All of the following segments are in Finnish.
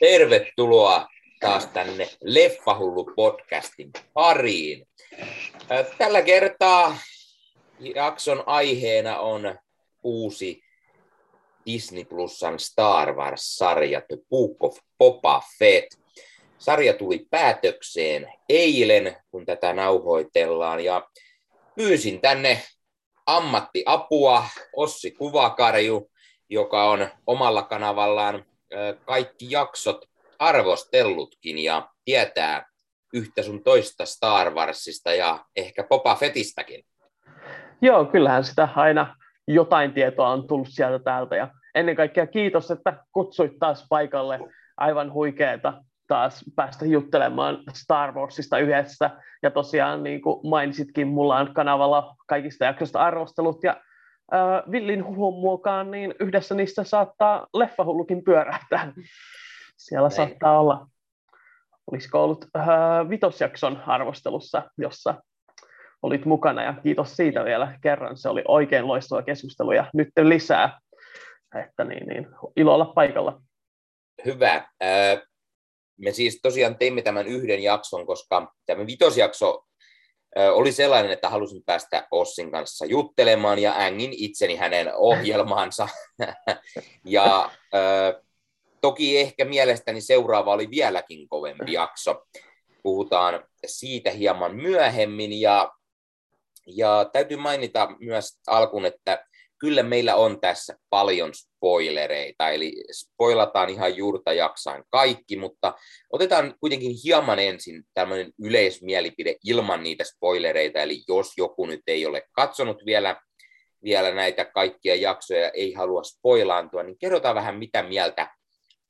Tervetuloa taas tänne Leffahullu-podcastin pariin. Tällä kertaa jakson aiheena on uusi Disney Plusan Star Wars-sarja The Book of Boba Fett. Sarja tuli päätökseen eilen, kun tätä nauhoitellaan, ja pyysin tänne ammattiapua Ossi Kuvakarju, joka on omalla kanavallaan kaikki jaksot arvostellutkin ja tietää yhtä sun toista Star Warsista ja ehkä Boba Fettistäkin. Joo, kyllähän sitä aina jotain tietoa on tullut sieltä täältä ja ennen kaikkea kiitos, että kutsuit taas paikalle. Aivan huikeeta taas päästä juttelemaan Star Warsista yhdessä. Ja tosiaan niin kuin mainitsitkin, mulla on kanavalla kaikista jaksoista arvostelut ja äh, Villin huhun mukaan, niin yhdessä niistä saattaa leffahullukin pyörähtää. Siellä Näin. saattaa olla, olisiko ollut äh, vitosjakson arvostelussa, jossa olit mukana ja kiitos siitä vielä kerran. Se oli oikein loistava keskustelu ja nyt lisää. Että niin, niin, ilo olla paikalla. Hyvä. Me siis tosiaan teimme tämän yhden jakson, koska tämä vitosjakso oli sellainen, että halusin päästä Ossin kanssa juttelemaan ja ängin itseni hänen ohjelmaansa. ja toki ehkä mielestäni seuraava oli vieläkin kovempi jakso. Puhutaan siitä hieman myöhemmin ja, ja täytyy mainita myös alkuun, että kyllä meillä on tässä paljon spoilereita, eli spoilataan ihan juurta jaksain kaikki, mutta otetaan kuitenkin hieman ensin tämmöinen yleismielipide ilman niitä spoilereita, eli jos joku nyt ei ole katsonut vielä, vielä näitä kaikkia jaksoja ja ei halua spoilaantua, niin kerrotaan vähän mitä mieltä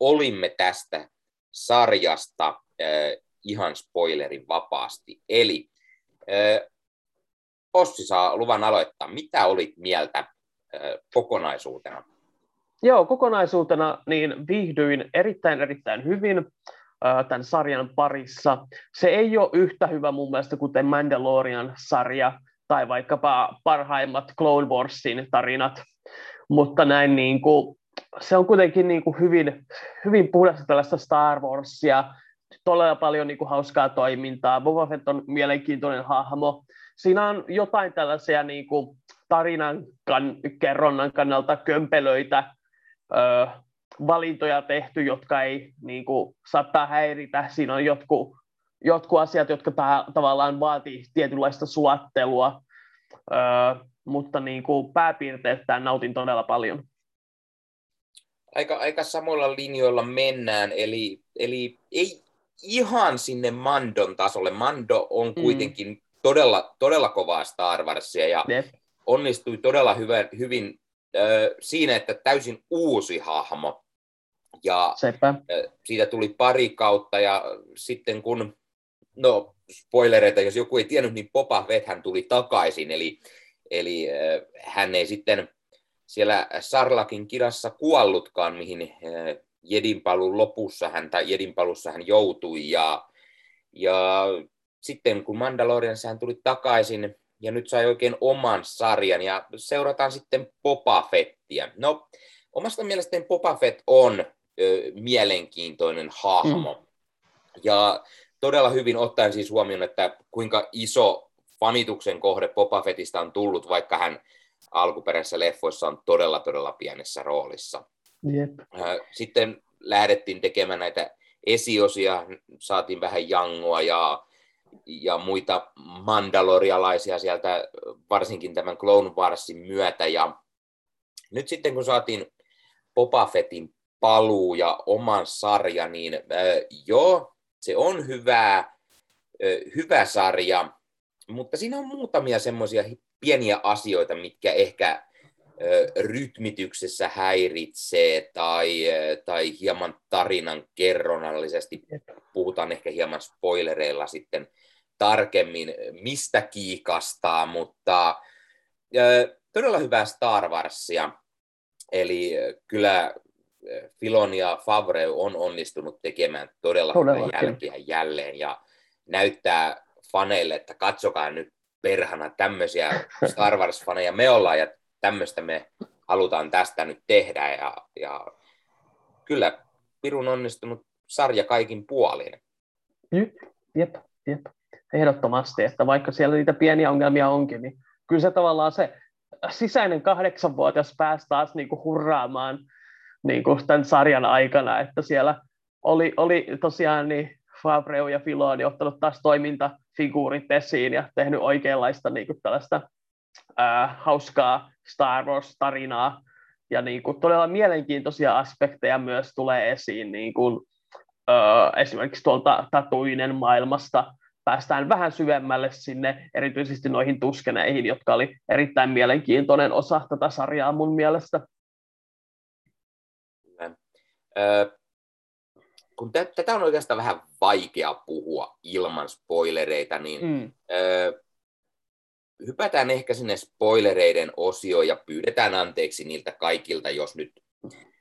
olimme tästä sarjasta äh, ihan spoilerin vapaasti. Eli äh, Ossi saa luvan aloittaa. Mitä olit mieltä kokonaisuutena? Joo, kokonaisuutena niin viihdyin erittäin erittäin hyvin tämän sarjan parissa. Se ei ole yhtä hyvä mun mielestä kuten Mandalorian-sarja tai vaikkapa parhaimmat Clone Warsin tarinat, mutta näin niin kuin, se on kuitenkin niin kuin hyvin, hyvin puhdasta tällaista Star Warsia, todella paljon niin kuin hauskaa toimintaa. Boba Fett on mielenkiintoinen hahmo. Siinä on jotain tällaisia niin kuin, tarinan kan, kerronnan kannalta kömpelöitä ö, valintoja tehty, jotka ei niin kuin, saattaa häiritä. Siinä on jotkut, jotkut asiat, jotka ta- tavallaan vaatii tietynlaista sulattelua, ö, mutta niin kuin, pääpiirteiltään nautin todella paljon. Aika, aika samoilla linjoilla mennään, eli, eli ei ihan sinne Mandon tasolle. Mando on mm. kuitenkin mm. todella, todella kovaa Star Warsia ja Yep onnistui todella hyvä, hyvin äh, siinä, että täysin uusi hahmo. Ja Sepä. siitä tuli pari kautta ja sitten kun, no spoilereita, jos joku ei tiennyt, niin Popa hän tuli takaisin, eli, eli hän ei sitten siellä Sarlakin kirassa kuollutkaan, mihin Jedinpalun lopussa hän, tai Jedinpalussa hän joutui, ja, ja sitten kun Mandalorian hän tuli takaisin ja nyt sai oikein oman sarjan ja seurataan sitten Boba Fettiä. No, omasta mielestäni Boba Fett on ö, mielenkiintoinen hahmo. Mm. Ja todella hyvin ottaen siis huomioon, että kuinka iso fanituksen kohde Boba Fettistä on tullut, vaikka hän alkuperäisessä leffoissa on todella, todella pienessä roolissa. Yep. Sitten lähdettiin tekemään näitä esiosia, saatiin vähän jangoa ja ja muita mandalorialaisia sieltä, varsinkin tämän Clone Warsin myötä. Ja nyt sitten kun saatiin Boba Fettin paluu ja oman sarja, niin äh, joo, se on hyvä, äh, hyvä sarja, mutta siinä on muutamia semmoisia pieniä asioita, mitkä ehkä äh, rytmityksessä häiritsee tai, tai hieman tarinan kerronallisesti, puhutaan ehkä hieman spoilereilla sitten tarkemmin, mistä kiikastaa, mutta todella hyvää Star Warsia. Eli kyllä Filon ja Favre on onnistunut tekemään todella hyvää jälkeä jälleen ja näyttää faneille, että katsokaa nyt perhana tämmöisiä Star Wars-faneja me ollaan ja tämmöistä me halutaan tästä nyt tehdä. Ja, ja kyllä Pirun onnistunut sarja kaikin puolin. Jep, jep, jep. Ehdottomasti, että vaikka siellä niitä pieniä ongelmia onkin, niin kyllä se tavallaan se sisäinen kahdeksanvuotias pääsi taas niin kuin hurraamaan niin kuin tämän sarjan aikana, että siellä oli, oli tosiaan niin Fabreu ja Filoni ottanut taas toimintafiguurit esiin ja tehnyt oikeanlaista niin kuin tällaista ää, hauskaa Star Wars-tarinaa. Ja niin kuin, todella mielenkiintoisia aspekteja myös tulee esiin, niin kuin, ää, esimerkiksi tuolta Tatuinen maailmasta päästään vähän syvemmälle sinne, erityisesti noihin tuskeneihin, jotka oli erittäin mielenkiintoinen osa tätä sarjaa mun mielestä. kun tätä on oikeastaan vähän vaikea puhua ilman spoilereita, niin mm. hypätään ehkä sinne spoilereiden osioon ja pyydetään anteeksi niiltä kaikilta, jos nyt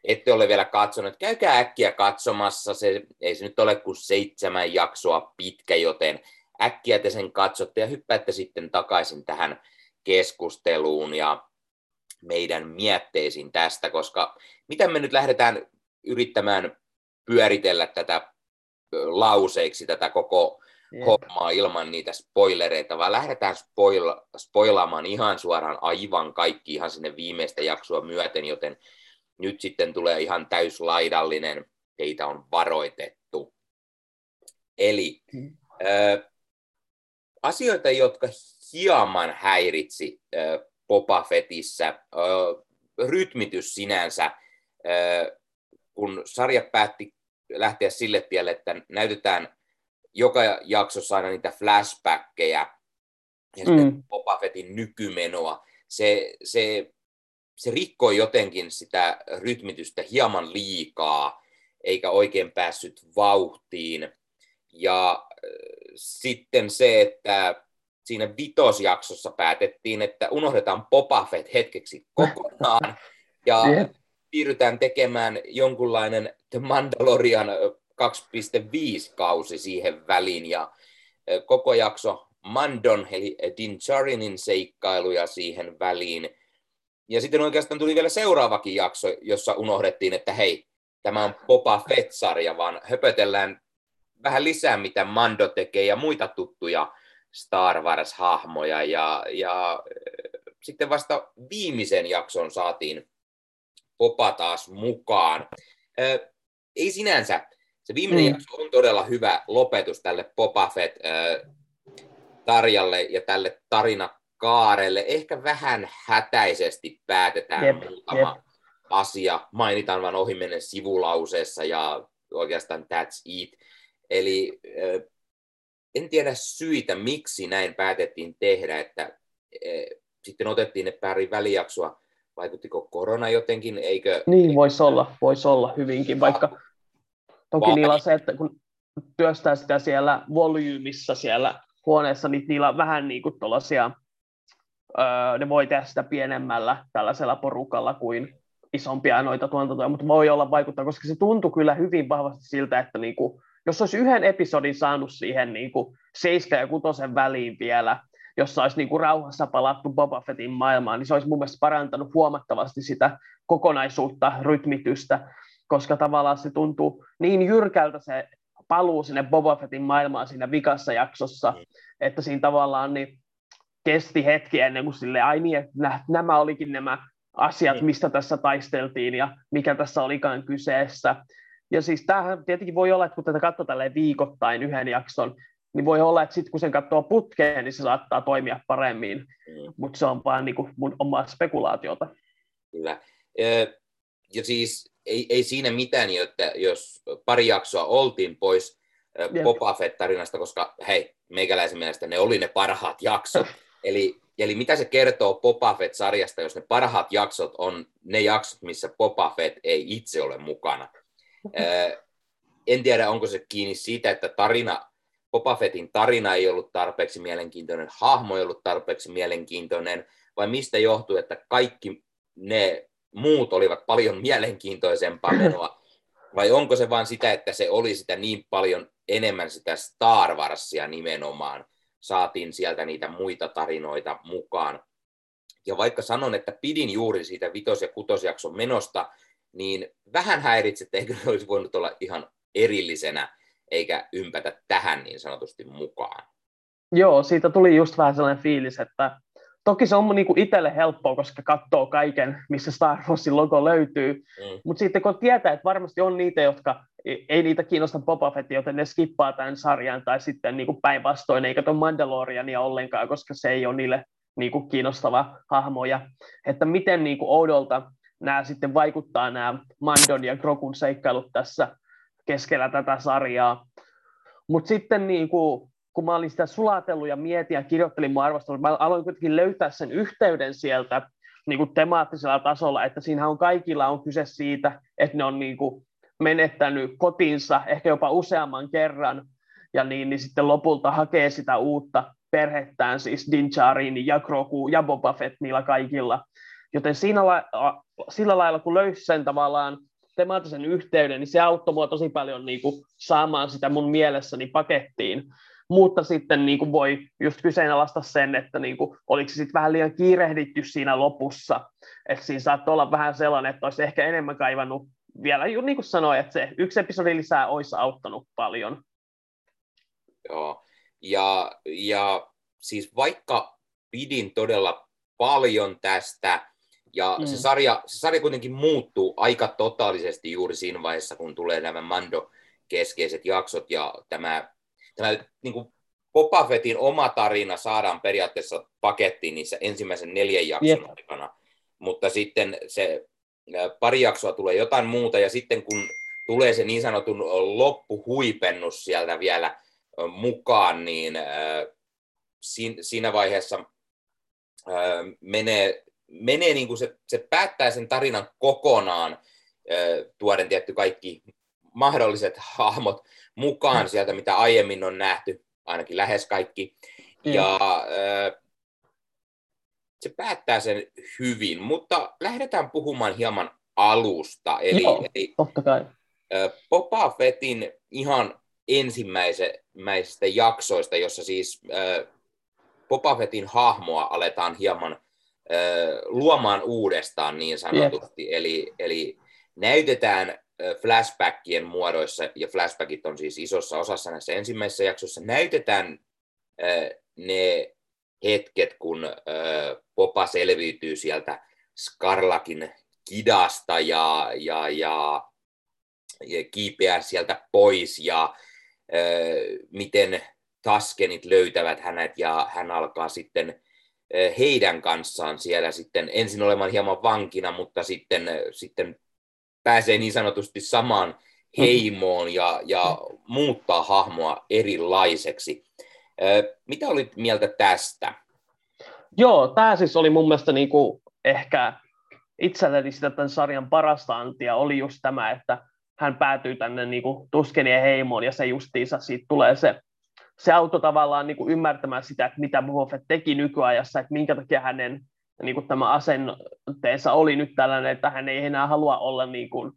ette ole vielä katsonut. Käykää äkkiä katsomassa, se, ei se nyt ole kuin seitsemän jaksoa pitkä, joten äkkiä te sen katsotte ja hyppäätte sitten takaisin tähän keskusteluun ja meidän mietteisiin tästä, koska mitä me nyt lähdetään yrittämään pyöritellä tätä lauseiksi, tätä koko Jep. hommaa ilman niitä spoilereita, vaan lähdetään spoil- spoilaamaan ihan suoraan aivan kaikki ihan sinne viimeistä jaksoa myöten, joten nyt sitten tulee ihan täyslaidallinen, teitä on varoitettu. Eli hmm. ö, asioita, jotka hieman häiritsi ö, Boba Fettissä, ö, rytmitys sinänsä, ö, kun sarja päätti lähteä sille tielle, että näytetään joka jaksossa aina niitä flashbackkejä ja mm. Boba Fettin nykymenoa, se, se, se rikkoi jotenkin sitä rytmitystä hieman liikaa, eikä oikein päässyt vauhtiin. Ja äh, sitten se, että siinä vitosjaksossa päätettiin, että unohdetaan Boba Fett hetkeksi kokonaan, ja siirrytään tekemään jonkunlainen The Mandalorian 2.5 kausi siihen väliin ja koko jakso Mandon eli Din Charinin seikkailuja siihen väliin. Ja sitten oikeastaan tuli vielä seuraavakin jakso, jossa unohdettiin, että hei, tämä on Boba Fett-sarja, vaan höpötellään vähän lisää, mitä Mando tekee ja muita tuttuja Star Wars-hahmoja. Ja, ja sitten vasta viimeisen jakson saatiin Popa taas mukaan. Ö, ei sinänsä. Se viimeinen mm. jakso on todella hyvä lopetus tälle Popa Fett ö, Tarjalle ja tälle tarinakaarelle. Ehkä vähän hätäisesti päätetään yep, muutama yep. asia. Mainitaan vain ohimennen sivulauseessa ja oikeastaan that's it. Eli en tiedä syitä, miksi näin päätettiin tehdä, että sitten otettiin ne pari välijaksoa vaikuttiko korona jotenkin, eikö... Niin, voisi olla, voisi olla hyvinkin, vaikka toki vai... niillä on se, että kun työstää sitä siellä volyymissa siellä huoneessa, niin niillä on vähän niin kuin tuollaisia, öö, ne voi tehdä sitä pienemmällä tällaisella porukalla kuin isompia noita tuotantoja, mutta voi olla vaikuttaa, koska se tuntui kyllä hyvin vahvasti siltä, että niin kuin, jos olisi yhden episodin saanut siihen niin kuin 7 ja 6 väliin vielä, jossa olisi niin kuin rauhassa palattu Boba Fettin maailmaan, niin se olisi mun mielestä parantanut huomattavasti sitä kokonaisuutta, rytmitystä, koska tavallaan se tuntuu niin jyrkältä se paluu sinne Boba Fettin maailmaan siinä vikassa jaksossa, että siinä tavallaan niin kesti hetki ennen kuin sille, ai niin, että nämä olikin nämä asiat, niin. mistä tässä taisteltiin ja mikä tässä olikaan kyseessä. Ja siis tämähän tietenkin voi olla, että kun tätä katsoo viikoittain yhden jakson, niin voi olla, että sitten kun sen katsoo putkeen, niin se saattaa toimia paremmin, mm. mutta se on vaan niin kuin mun omaa spekulaatiota. Kyllä. Ja siis ei, ei siinä mitään, että jos pari jaksoa oltiin pois. Boba Fett-tarinasta, koska hei, meikäläisen mielestä ne oli ne parhaat jaksot. eli, eli mitä se kertoo Boba Fett-sarjasta, jos ne parhaat jaksot on ne jaksot, missä Boba Fett ei itse ole mukana. en tiedä, onko se kiinni siitä, että tarina Boba Fettin tarina ei ollut tarpeeksi mielenkiintoinen, hahmo ei ollut tarpeeksi mielenkiintoinen, vai mistä johtuu, että kaikki ne muut olivat paljon mielenkiintoisempaa menoa, vai onko se vain sitä, että se oli sitä niin paljon enemmän sitä Star Warsia nimenomaan, saatiin sieltä niitä muita tarinoita mukaan. ja vaikka sanon, että pidin juuri siitä vitos- ja kutosjakson menosta, niin vähän häiritsi, että eikö ne olisi voinut olla ihan erillisenä, eikä ympätä tähän niin sanotusti mukaan. Joo, siitä tuli just vähän sellainen fiilis, että toki se on niinku itselle helppoa, koska katsoo kaiken, missä Star Warsin logo löytyy, mm. mutta sitten kun tietää, että varmasti on niitä, jotka ei niitä kiinnosta Boba Fett, joten ne skippaa tämän sarjan, tai sitten niinku päinvastoin, eikä tuon Mandaloriania ollenkaan, koska se ei ole niille niinku kiinnostava hahmo, ja että miten niinku oudolta nämä sitten vaikuttaa nämä Mandon ja Grokun seikkailut tässä keskellä tätä sarjaa. Mutta sitten niinku, kun mä olin sitä sulatellut ja mietin ja kirjoittelin mun arvostelun, mä aloin kuitenkin löytää sen yhteyden sieltä niin kuin temaattisella tasolla, että siinä on kaikilla on kyse siitä, että ne on niin kuin menettänyt kotinsa ehkä jopa useamman kerran, ja niin, niin sitten lopulta hakee sitä uutta perhettään, siis Din Djarin ja Grogu ja Boba Fett niillä kaikilla. Joten siinä la- sillä lailla, kun löysi sen tavallaan temaattisen yhteyden, niin se auttoi mua tosi paljon niin kuin, saamaan sitä mun mielessäni pakettiin mutta sitten niin kuin voi just kyseenalaista sen, että niin kuin, oliko se sitten vähän liian kiirehditty siinä lopussa, että siinä saattoi olla vähän sellainen, että olisi ehkä enemmän kaivannut vielä, niin kuin sanoin, että se yksi episodi lisää olisi auttanut paljon. Joo, ja, ja siis vaikka pidin todella paljon tästä, ja mm. se, sarja, se sarja kuitenkin muuttuu aika totaalisesti juuri siinä vaiheessa, kun tulee nämä Mando-keskeiset jaksot, ja tämä tämä niin kuin Boba Fettin oma tarina saadaan periaatteessa pakettiin niissä ensimmäisen neljän jakson yep. aikana, mutta sitten se pari jaksoa tulee jotain muuta, ja sitten kun tulee se niin sanotun loppuhuipennus sieltä vielä mukaan, niin siinä vaiheessa menee, menee niin kuin se, se päättää sen tarinan kokonaan, tuoden tietty kaikki mahdolliset hahmot mukaan sieltä, mitä aiemmin on nähty, ainakin lähes kaikki. Mm. Ja äh, se päättää sen hyvin, mutta lähdetään puhumaan hieman alusta. Eli, Joo, eli totta kai. Äh, Boba Fettin ihan ensimmäisistä jaksoista, jossa siis äh, Boba Fettin hahmoa aletaan hieman äh, luomaan uudestaan niin sanotusti. Yep. Eli, eli näytetään flashbackien muodoissa, ja flashbackit on siis isossa osassa näissä ensimmäisissä jaksoissa, näytetään ne hetket, kun Popa selviytyy sieltä Skarlakin kidasta ja, ja, ja, ja kiipeää sieltä pois ja miten Taskenit löytävät hänet ja hän alkaa sitten heidän kanssaan siellä sitten ensin olemaan hieman vankina, mutta sitten, sitten pääsee niin sanotusti samaan heimoon ja, ja muuttaa hahmoa erilaiseksi. Mitä olit mieltä tästä? Joo, tämä siis oli mun mielestä niinku ehkä itselleni sitä tämän sarjan parasta antia oli just tämä, että hän päätyy tänne niinku Tuskenien heimoon ja se justiinsa siitä tulee se, se auto tavallaan niinku ymmärtämään sitä, että mitä Boba teki nykyajassa, että minkä takia hänen niin kuin tämä asenteensa oli nyt tällainen, että hän ei enää halua olla niin kuin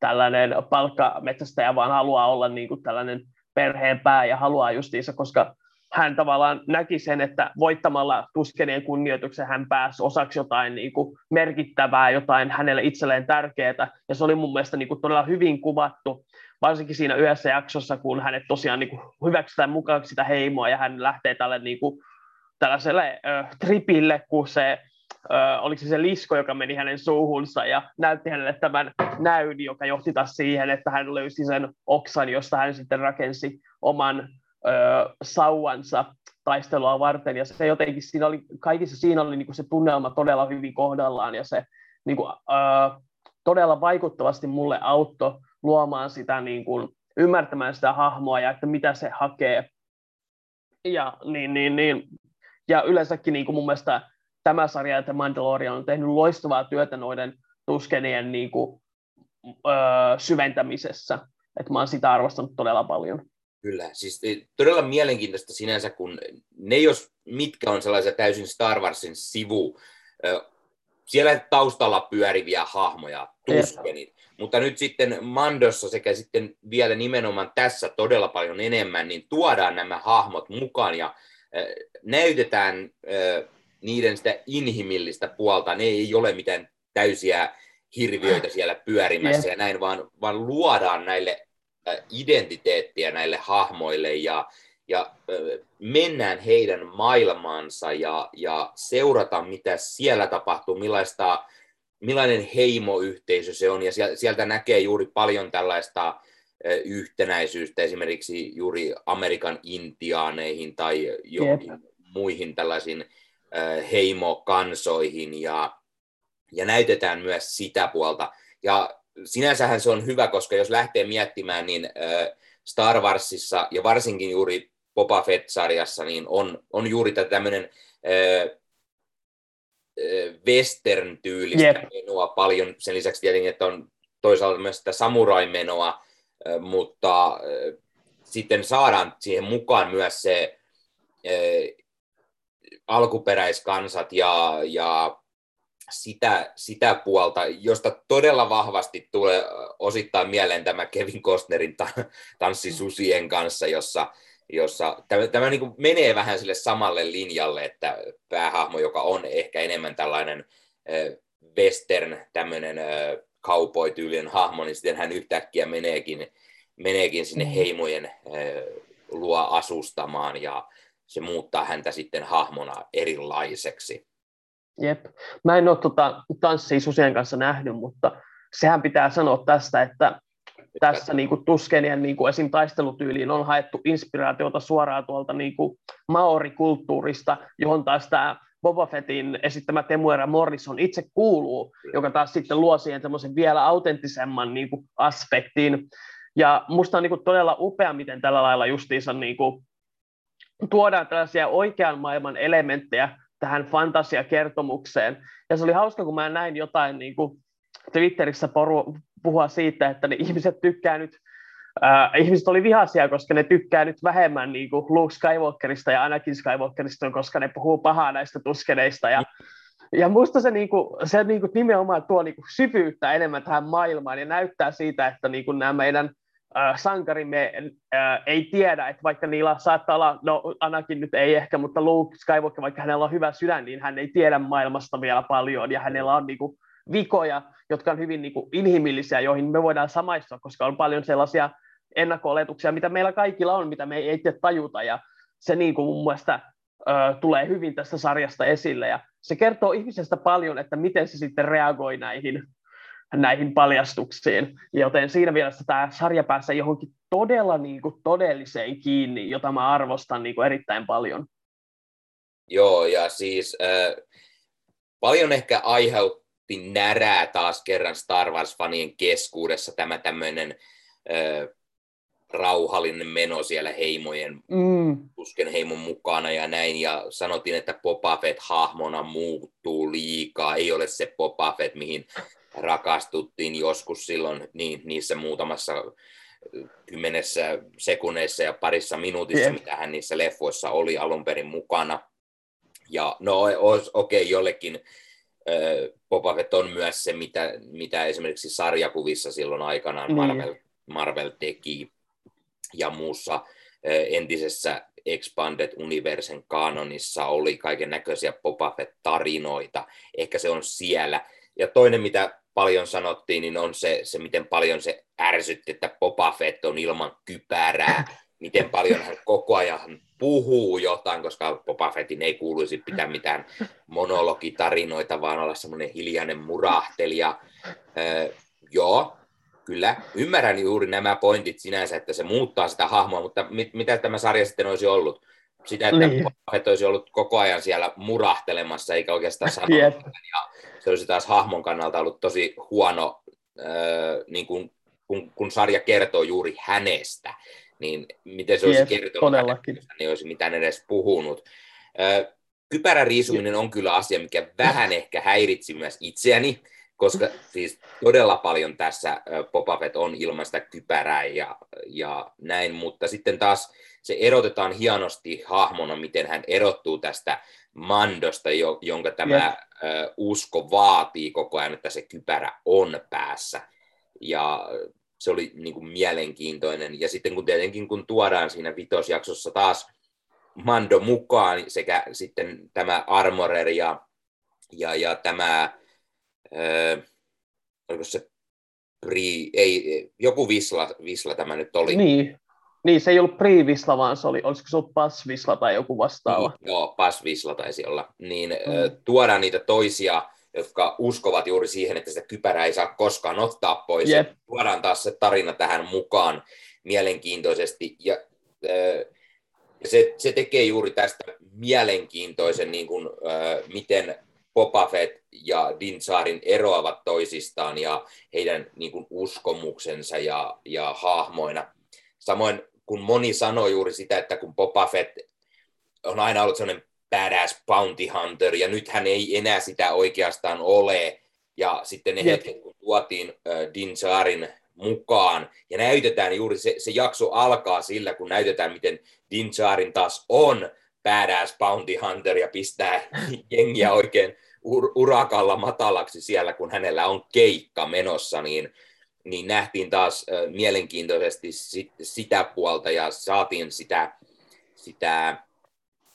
tällainen palkkametsästäjä, vaan haluaa olla niin kuin tällainen perheen pää ja haluaa justiinsa, koska hän tavallaan näki sen, että voittamalla tuskenien kunnioituksen hän pääsi osaksi jotain niin kuin merkittävää, jotain hänelle itselleen tärkeää, ja se oli mun mielestä niin kuin todella hyvin kuvattu, varsinkin siinä yhdessä jaksossa, kun hänet tosiaan niin kuin hyväksytään mukaan sitä heimoa, ja hän lähtee tälle niin kuin, tällaiselle ö, tripille, kun se ö, oliko se se lisko, joka meni hänen suuhunsa ja näytti hänelle tämän näyn, joka johti taas siihen, että hän löysi sen oksan, josta hän sitten rakensi oman ö, sauvansa taistelua varten, ja se jotenkin siinä oli, kaikissa siinä oli niin se tunnelma todella hyvin kohdallaan, ja se niin kuin, ö, todella vaikuttavasti mulle auttoi luomaan sitä, niin kuin, ymmärtämään sitä hahmoa ja että mitä se hakee. Ja, niin, niin, niin. ja yleensäkin niin kuin mun mielestä tämä sarja ja The Mandalorian on tehnyt loistavaa työtä noiden tuskenien niin kuin, öö, syventämisessä. Että mä oon sitä arvostanut todella paljon. Kyllä, siis eh, todella mielenkiintoista sinänsä, kun ne jos mitkä on sellaisia täysin Star Warsin sivu, siellä taustalla pyöriviä hahmoja, tuskenit. Mutta nyt sitten Mandossa sekä sitten vielä nimenomaan tässä todella paljon enemmän, niin tuodaan nämä hahmot mukaan ja näytetään niiden sitä inhimillistä puolta, ne ei ole mitään täysiä hirviöitä siellä pyörimässä yeah. ja näin, vaan, vaan luodaan näille identiteettiä näille hahmoille ja, ja mennään heidän maailmaansa ja, ja seurata, mitä siellä tapahtuu, millaista, millainen heimoyhteisö se on, ja sieltä näkee juuri paljon tällaista yhtenäisyyttä esimerkiksi juuri Amerikan intiaaneihin tai johonkin yep. muihin tällaisiin heimokansoihin, ja, ja näytetään myös sitä puolta. Ja sinänsähän se on hyvä, koska jos lähtee miettimään, niin Star Warsissa ja varsinkin juuri Boba Fett-sarjassa niin on, on juuri tämmöinen western-tyylistä yep. menoa paljon. Sen lisäksi tietenkin, että on toisaalta myös sitä samurai-menoa, mutta sitten saadaan siihen mukaan myös se alkuperäiskansat ja, ja sitä, sitä puolta, josta todella vahvasti tulee osittain mieleen tämä Kevin Costnerin tanssi susien kanssa, jossa, jossa tämä, tämä niin kuin menee vähän sille samalle linjalle, että päähahmo, joka on ehkä enemmän tällainen western, tämmöinen cowboy-tyylinen hahmo, niin sitten hän yhtäkkiä meneekin, meneekin sinne mm. heimojen luo asustamaan ja se muuttaa häntä sitten hahmona erilaiseksi. Jep. Mä en ole tota, tanssia susien kanssa nähnyt, mutta sehän pitää sanoa tästä, että tässä niin kuin Tuskenien niin kuin esim. taistelutyyliin on haettu inspiraatiota suoraan tuolta niin kuin maorikulttuurista, johon taas tämä Boba Fettin esittämä Temuera Morrison itse kuuluu, joka taas sitten luo siihen vielä autenttisemman niin kuin aspektin. Ja musta on niin kuin todella upea, miten tällä lailla justiinsa niin kuin tuodaan tällaisia oikean maailman elementtejä tähän fantasiakertomukseen. Ja se oli hauska, kun mä näin jotain niin kuin Twitterissä poru, puhua siitä, että ne ihmiset tykkää nyt, äh, ihmiset oli vihaisia, koska ne tykkää nyt vähemmän niin kuin Luke Skywalkerista ja Anakin Skywalkerista, koska ne puhuu pahaa näistä tuskeneista. Ja, ja musta se, niin kuin, se niin kuin nimenomaan tuo niin kuin syvyyttä enemmän tähän maailmaan ja näyttää siitä, että niin kuin nämä meidän äh, sankarimme äh, ei tiedä, että vaikka niillä saattaa olla, no Anakin nyt ei ehkä, mutta Luke Skywalker, vaikka hänellä on hyvä sydän, niin hän ei tiedä maailmasta vielä paljon. Ja hänellä on niin kuin, vikoja, jotka on hyvin niin kuin, inhimillisiä, joihin me voidaan samaistua, koska on paljon sellaisia ennakko mitä meillä kaikilla on, mitä me ei itse tajuta, ja se niin kuin, mun mielestä ö, tulee hyvin tästä sarjasta esille, ja se kertoo ihmisestä paljon, että miten se sitten reagoi näihin, näihin paljastuksiin, joten siinä mielessä tämä sarja pääsee johonkin todella niin kuin, todelliseen kiinni, jota mä arvostan niin kuin, erittäin paljon. Joo, ja siis äh, paljon ehkä aiheut, otti närää taas kerran Star Wars-fanien keskuudessa tämä tämmöinen ö, rauhallinen meno siellä heimojen, mm. tusken heimon mukana ja näin, ja sanottiin, että Boba Fett hahmona muuttuu liikaa, ei ole se Boba Fett, mihin rakastuttiin joskus silloin niin, niissä muutamassa kymmenessä sekunneissa ja parissa minuutissa, yeah. mitä hän niissä leffoissa oli alun perin mukana. Ja no okei, okay, jollekin Boba Fett on myös se, mitä, mitä esimerkiksi sarjakuvissa silloin aikanaan niin. Marvel, Marvel teki ja muussa entisessä Expanded Universen kanonissa oli kaiken näköisiä Boba Fett-tarinoita. Ehkä se on siellä. Ja toinen, mitä paljon sanottiin, niin on se, se miten paljon se ärsytti, että Boba Fett on ilman kypärää. Miten paljon hän koko ajan puhuu jotain, koska Boba Fettin ei kuuluisi pitää mitään monologitarinoita, vaan olla semmoinen hiljainen murahtelija. Öö, joo, kyllä, ymmärrän juuri nämä pointit sinänsä, että se muuttaa sitä hahmoa, mutta mit, mitä tämä sarja sitten olisi ollut? Sitä, että niin. Boba Fett olisi ollut koko ajan siellä murahtelemassa, eikä oikeastaan sanoa ja se olisi taas hahmon kannalta ollut tosi huono, öö, niin kuin, kun, kun sarja kertoo juuri hänestä niin miten se olisi kertonut, niin olisi mitään edes puhunut. Kypärän riisuminen on kyllä asia, mikä vähän ehkä häiritsi myös itseäni, koska siis todella paljon tässä Boba Fett on ilman sitä kypärää ja, ja näin, mutta sitten taas se erotetaan hienosti hahmona, miten hän erottuu tästä Mandosta, jonka tämä yes. usko vaatii koko ajan, että se kypärä on päässä. Ja se oli niin kuin mielenkiintoinen. Ja sitten kun tietenkin kun tuodaan siinä vitosjaksossa taas Mando mukaan sekä sitten tämä Armorer ja, ja, ja tämä, ö, oliko se Pri, ei, joku Visla, Visla tämä nyt oli. Niin, niin, se ei ollut Pri-Visla, vaan se oli, olisiko se ollut Pass-Visla tai joku vastaava. Niin, joo, Pass-Visla taisi olla. Niin mm. tuodaan niitä toisia, jotka uskovat juuri siihen, että sitä kypärää ei saa koskaan ottaa pois. Yep. Tuodaan taas se tarina tähän mukaan mielenkiintoisesti. Ja, ja se, se tekee juuri tästä mielenkiintoisen, niin kuin, miten Boba Fett ja Din Djarin eroavat toisistaan ja heidän niin kuin, uskomuksensa ja, ja hahmoina. Samoin kun moni sanoi juuri sitä, että kun Boba Fett on aina ollut sellainen badass bounty hunter, ja nyt hän ei enää sitä oikeastaan ole, ja sitten ne hetket, kun tuotiin äh, Din Djarin mukaan, ja näytetään juuri, se, se jakso alkaa sillä, kun näytetään, miten Din Djarin taas on badass bounty hunter, ja pistää jengiä oikein ur- urakalla matalaksi siellä, kun hänellä on keikka menossa, niin niin nähtiin taas äh, mielenkiintoisesti sit, sitä puolta ja saatiin sitä, sitä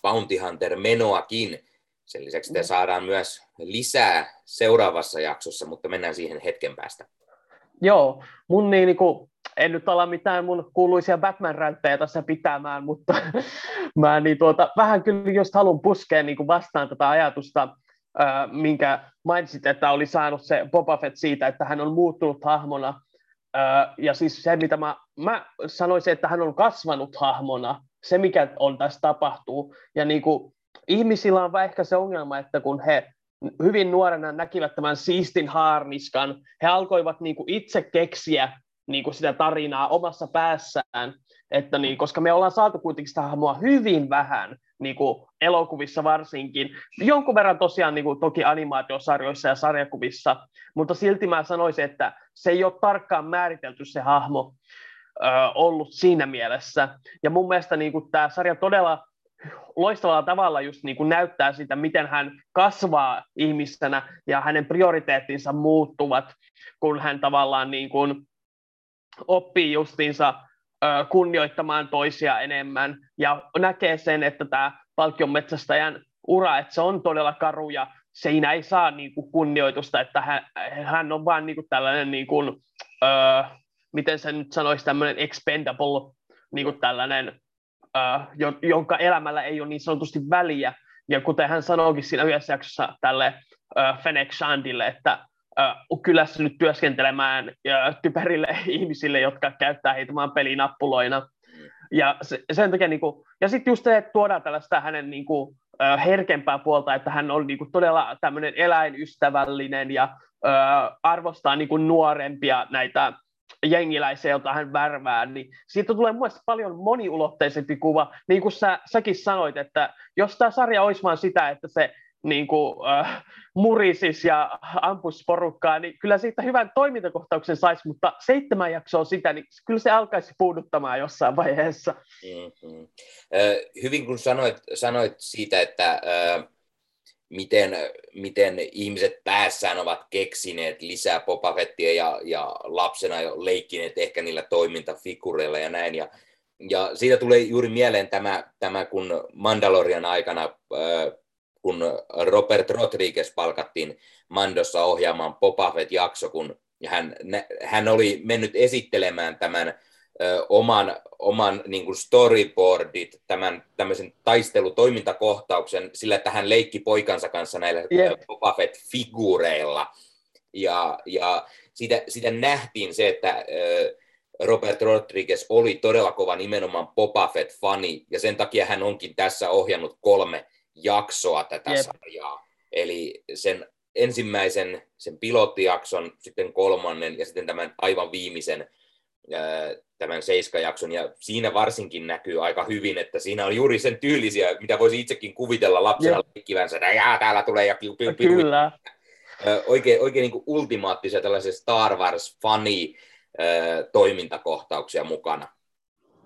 Bounty Hunter-menoakin. Sen lisäksi sitä mm. saadaan myös lisää seuraavassa jaksossa, mutta mennään siihen hetken päästä. Joo, mun niin, niin kuin, en nyt ala mitään mun kuuluisia batman räyttäjä tässä pitämään, mutta mä niin tuota, vähän kyllä just haluan puskea niin kuin vastaan tätä ajatusta, äh, minkä mainitsit, että oli saanut se Boba Fett siitä, että hän on muuttunut hahmona. Äh, ja siis se, mitä mä, mä sanoisin, että hän on kasvanut hahmona, se mikä on tässä tapahtuu. Ja niin kuin, ihmisillä on ehkä se ongelma, että kun he hyvin nuorena näkivät tämän siistin haarniskan, he alkoivat niin kuin itse keksiä niin kuin sitä tarinaa omassa päässään, että niin, koska me ollaan saatu kuitenkin sitä hahmoa hyvin vähän, niin kuin elokuvissa varsinkin. Jonkun verran tosiaan niin kuin toki animaatiosarjoissa ja sarjakuvissa, mutta silti mä sanoisin, että se ei ole tarkkaan määritelty se hahmo ö, ollut siinä mielessä. Ja mun mielestä niin kuin tämä sarja todella loistavalla tavalla just niin kuin näyttää sitä, miten hän kasvaa ihmisenä ja hänen prioriteettinsa muuttuvat, kun hän tavallaan niin kuin oppii justiinsa kunnioittamaan toisia enemmän ja näkee sen, että tämä palkionmetsästäjän ura, että se on todella karu ja siinä ei saa niin kuin kunnioitusta, että hän, hän on vain niin tällainen, niin kuin, miten se nyt sanoisi, tämmöinen expendable, niin kuin tällainen, öö, jonka elämällä ei ole niin sanotusti väliä. Ja kuten hän sanoikin siinä yhdessä jaksossa tälle öö, Fennec Shandille, että kylässä nyt työskentelemään typerille ihmisille, jotka käyttää heitä vaan pelinappuloina. Ja se, sen takia, niin kuin, ja sitten just se, että tuodaan tällaista hänen niin kuin, herkempää puolta, että hän on niin kuin, todella tämmöinen eläinystävällinen ja ö, arvostaa niin kuin, nuorempia näitä jengiläisiä, joita hän värvää, niin siitä tulee mun paljon moniulotteisempi kuva, niin kuin sä, säkin sanoit, että jos tämä sarja olisi vain sitä, että se niin kuin, äh, murisis ja ampus porukkaa, niin kyllä siitä hyvän toimintakohtauksen saisi, mutta seitsemän jaksoa sitä, niin kyllä se alkaisi puuduttamaan jossain vaiheessa. Mm-hmm. Äh, hyvin kun sanoit, sanoit siitä, että äh, miten, miten ihmiset päässään ovat keksineet lisää popafettia ja, ja lapsena jo leikkineet ehkä niillä toimintafigureilla ja näin, ja ja siitä tulee juuri mieleen tämä, tämä kun Mandalorian aikana äh, kun Robert Rodriguez palkattiin Mandossa ohjaamaan Boba Fett-jakso, kun hän, hän oli mennyt esittelemään tämän ö, oman, oman niin kuin storyboardit, tämän tämmöisen taistelutoimintakohtauksen sillä, että hän leikki poikansa kanssa näillä yep. Boba Fett-figureilla. Ja, ja siitä, siitä nähtiin se, että ö, Robert Rodriguez oli todella kova nimenomaan Boba Fett-fani, ja sen takia hän onkin tässä ohjannut kolme jaksoa tätä Jep. sarjaa. Eli sen ensimmäisen, sen pilottijakson, sitten kolmannen ja sitten tämän aivan viimeisen tämän seiskajakson, ja siinä varsinkin näkyy aika hyvin, että siinä on juuri sen tyylisiä, mitä voisi itsekin kuvitella lapsena yep. leikkivänsä, että jää, täällä tulee ja piu, piu, piu. Kyllä. Oikein, oikein niin kuin ultimaattisia tällaisia Star Wars-fani toimintakohtauksia mukana.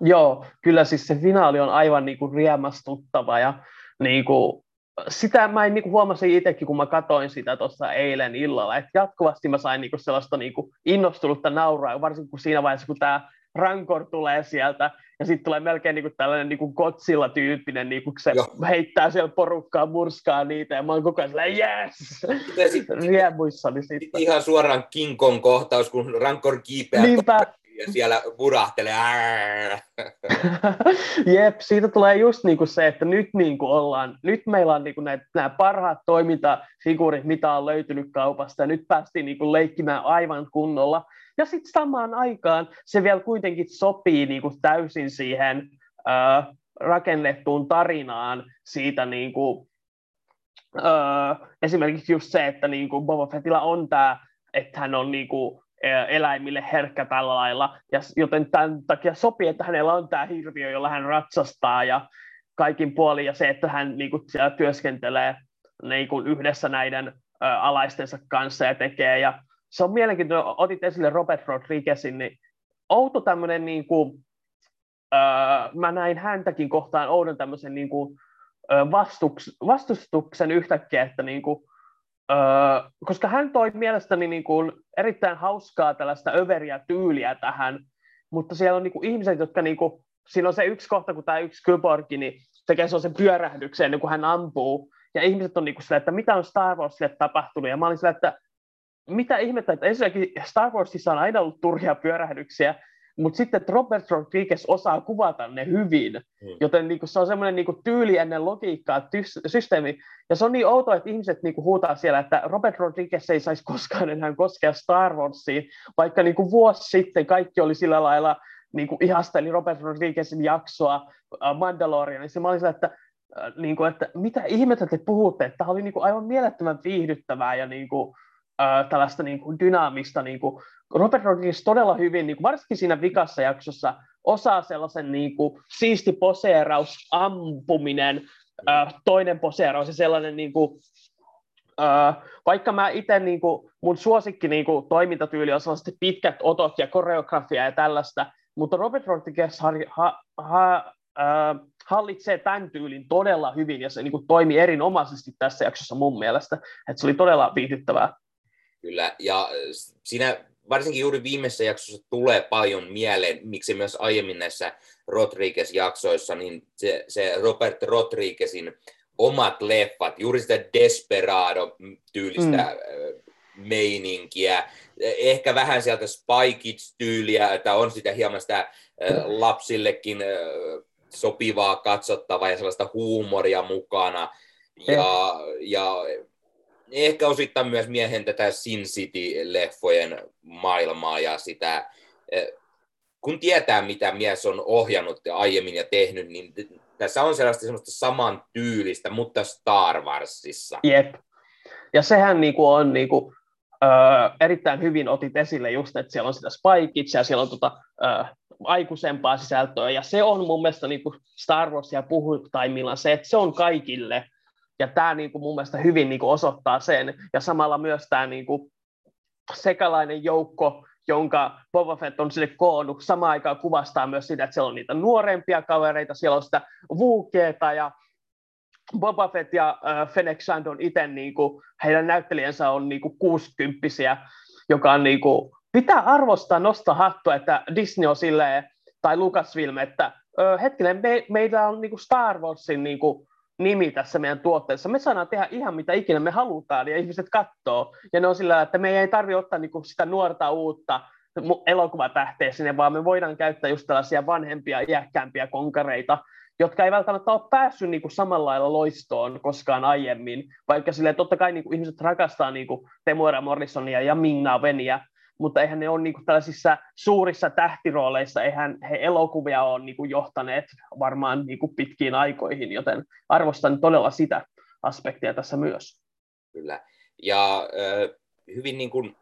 Joo, kyllä siis se finaali on aivan niin kuin riemastuttava ja niin kuin, sitä mä en, niin kuin huomasin itsekin, kun mä katoin sitä tuossa eilen illalla, että jatkuvasti mä sain niin kuin sellaista niin kuin innostunutta nauraa, varsinkin kun siinä vaiheessa, kun tämä Rancor tulee sieltä ja sitten tulee melkein niin kuin tällainen niin kuin Godzilla-tyyppinen, niin kuin se Joo. heittää siellä porukkaa, murskaa niitä, ja mä oon koko ajan silleen, yes! Riemuissani sitten. Ihan suoraan King Kong kohtaus, kun Rancor kiipeää Niinpä ja siellä burahtelee. Jep, siitä tulee just niinku se, että nyt niinku ollaan, nyt meillä on niinku nämä parhaat toimintafiguurit, mitä on löytynyt kaupasta, ja nyt päästiin niinku leikkimään aivan kunnolla. Ja sitten samaan aikaan se vielä kuitenkin sopii niinku täysin siihen äh, rakennettuun tarinaan siitä niinku, äh, esimerkiksi just se, että niinku Boba Fettillä on tämä, että hän on niinku eläimille herkkä tällä lailla, ja joten tämän takia sopii, että hänellä on tämä hirviö, jolla hän ratsastaa ja kaikin puolin, ja se, että hän niin kuin, siellä työskentelee niin kuin, yhdessä näiden ä, alaistensa kanssa ja tekee, ja se on mielenkiintoinen, otit esille Robert Rodriguezin, niin outo tämmöinen, niin kuin, ä, mä näin häntäkin kohtaan oudon tämmöisen niin kuin, vastustuksen yhtäkkiä, että niin kuin, Koska hän toi mielestäni niin kuin erittäin hauskaa tällaista överiä tyyliä tähän, mutta siellä on niin kuin ihmiset, jotka niin kuin, siinä on se yksi kohta, kun tämä yksi kyborgi niin tekee sen pyörähdyksen ennen kuin hän ampuu, ja ihmiset on niin kuin sillä, että mitä on Star Warsille tapahtunut, ja mä olin sillä, että mitä ihmettä, että ensinnäkin Star Warsissa on aina ollut turhia pyörähdyksiä, mutta sitten Robert Rodriguez osaa kuvata ne hyvin, mm. joten niinku, se on semmoinen niinku, tyyli ennen logiikkaa, tys- systeemi, ja se on niin outoa, että ihmiset niinku, huutaa siellä, että Robert Rodriguez ei saisi koskaan enää koskea Star Warsiin, vaikka niinku, vuosi sitten kaikki oli sillä lailla, niinku, ihasteli Robert Rodriguezin jaksoa Mandalorian, se mä olin sillä, että niin kuin, että mitä ihmettä te puhutte, että tämä oli niin kuin, aivan mielettömän viihdyttävää ja niin kuin, tällaista niin kuin, dynaamista niin kuin, Robert Rodriguez todella hyvin, niin kuin varsinkin siinä vikassa jaksossa, osaa sellaisen niin kuin, siisti poseeraus, ampuminen, äh, toinen poseeraus ja sellainen, niin kuin, äh, vaikka mä itse, niin kuin, mun suosikki niin kuin, toimintatyyli on sellaiset pitkät otot ja koreografia ja tällaista, mutta Robert Rodriguez ha, ha, ha, äh, hallitsee tämän tyylin todella hyvin ja se niin kuin, toimi erinomaisesti tässä jaksossa mun mielestä, että se oli todella viihdyttävää. Kyllä, ja siinä varsinkin juuri viimeisessä jaksossa tulee paljon mieleen, miksi myös aiemmin näissä Rodriguez-jaksoissa, niin se, se Robert Rodriguezin omat leffat, juuri sitä Desperado-tyylistä mm. meininkiä, ehkä vähän sieltä Spy Kids-tyyliä, että on sitä hieman sitä lapsillekin sopivaa katsottavaa ja sellaista huumoria mukana. Ja, ja ehkä osittain myös miehen tätä Sin City-leffojen maailmaa ja sitä, e, kun tietää, mitä mies on ohjannut ja aiemmin ja tehnyt, niin tässä on sellaista semmoista saman tyylistä, mutta Star Warsissa. Jep. Ja sehän niinku on niinku, ö, erittäin hyvin otit esille just, että siellä on sitä Spike ja siellä on tota, ö, aikuisempaa sisältöä, ja se on mun mielestä niinku Star Warsia puhuttaimilla se, että se on kaikille ja tämä niin kuin mun mielestä hyvin niin kuin osoittaa sen, ja samalla myös tämä niin kuin sekalainen joukko, jonka Boba Fett on sille koonnut, samaan aikaan kuvastaa myös sitä, että siellä on niitä nuorempia kavereita, siellä on sitä Vuukeeta ja Boba Fett ja äh, Fennec Shand on itse, niin kuin, heidän näyttelijänsä on niin kuin 60 joka on niin kuin, pitää arvostaa, nostaa hattua, että Disney on silleen, tai Lucasfilm, että ö, hetkinen, me, meillä on niin kuin Star Warsin niin kuin, nimi tässä meidän tuotteessa. Me saadaan tehdä ihan mitä ikinä me halutaan ja ihmiset katsoo. Ja ne on sillä, että me ei tarvitse ottaa niinku sitä nuorta uutta elokuvatähteä sinne, vaan me voidaan käyttää just tällaisia vanhempia, iäkkäämpiä konkareita, jotka ei välttämättä ole päässyt niin samalla lailla loistoon koskaan aiemmin, vaikka sille totta kai niin ihmiset rakastaa niin Temuera Morrisonia ja Minna Veniä, mutta eihän ne ole niin kuin tällaisissa suurissa tähtirooleissa, eihän he elokuvia ole niin kuin johtaneet varmaan niin kuin pitkiin aikoihin, joten arvostan todella sitä aspektia tässä myös. Kyllä, ja hyvin niin kuin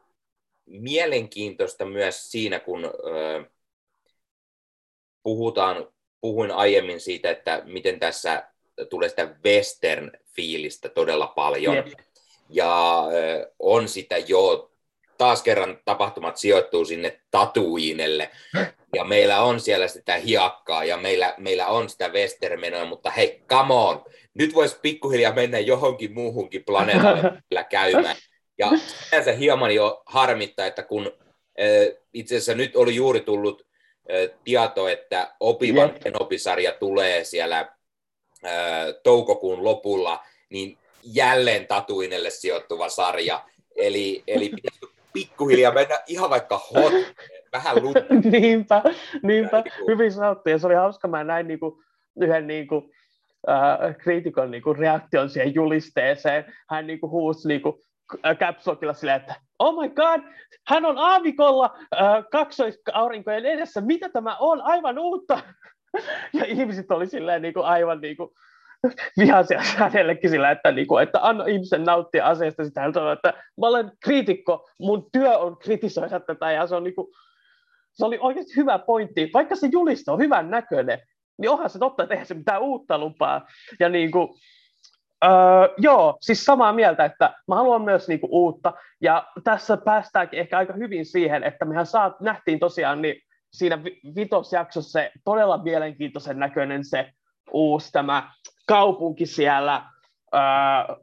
mielenkiintoista myös siinä, kun puhutaan, puhuin aiemmin siitä, että miten tässä tulee sitä western-fiilistä todella paljon. Jep. Ja on sitä jo taas kerran tapahtumat sijoittuu sinne Tatuinelle, ja meillä on siellä sitä hiakkaa, ja meillä, meillä on sitä Westermenoa, mutta hei, come on, nyt voisi pikkuhiljaa mennä johonkin muuhunkin planeetalle käymään. Ja se hieman jo harmittaa, että kun itse asiassa nyt oli juuri tullut tieto, että Opivan Kenobi-sarja tulee siellä toukokuun lopulla, niin jälleen Tatuinelle sijoittuva sarja. Eli, eli pikkuhiljaa mennä ihan vaikka hot, vähän lunta. niinpä, niinpä. Niin kuin... hyvin sanottu. Ja se oli hauska, mä näin niin kuin, yhden niin kuin, äh, kriitikon niin kuin, reaktion siihen julisteeseen. Hän niin kuin, huusi niin kuin, caps silleen, että oh my god, hän on aavikolla äh, kaksoisaurinkojen edessä, mitä tämä on, aivan uutta. ja ihmiset oli silleen niin kuin, aivan niin kuin, vihaisia hänellekin sillä, että, niin kuin, että anna ihmisen nauttia asiasta. Sitten hän sanoi, että mä olen kriitikko, mun työ on kritisoida tätä, ja se, on, niin kuin, se oli oikeasti hyvä pointti. Vaikka se julista on hyvän näköinen, niin onhan se totta, että eihän se mitään uutta lupaa. Ja niin kuin, Öö, joo, siis samaa mieltä, että mä haluan myös niinku uutta, ja tässä päästäänkin ehkä aika hyvin siihen, että mehän saat, nähtiin tosiaan niin siinä vitosjaksossa se todella mielenkiintoisen näköinen se uusi tämä kaupunki siellä, öö,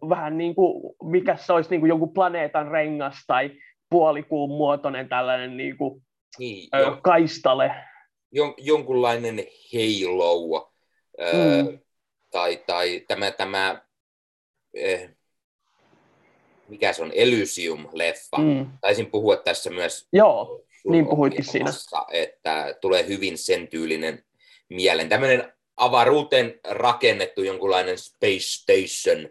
vähän niin kuin, mikä se olisi niin kuin jonkun planeetan rengas tai puolikuun muotoinen tällainen niin kuin, niin, öö, kaistale. Jon, jonkunlainen halo, öö, mm. tai, tai tämä, tämä eh, mikä se on, Elysium-leffa. Mm. Taisin puhua tässä myös. Joo, niin puhuitkin siinä. Että tulee hyvin sen tyylinen mielen. Tämmöinen avaruuteen rakennettu jonkunlainen space station,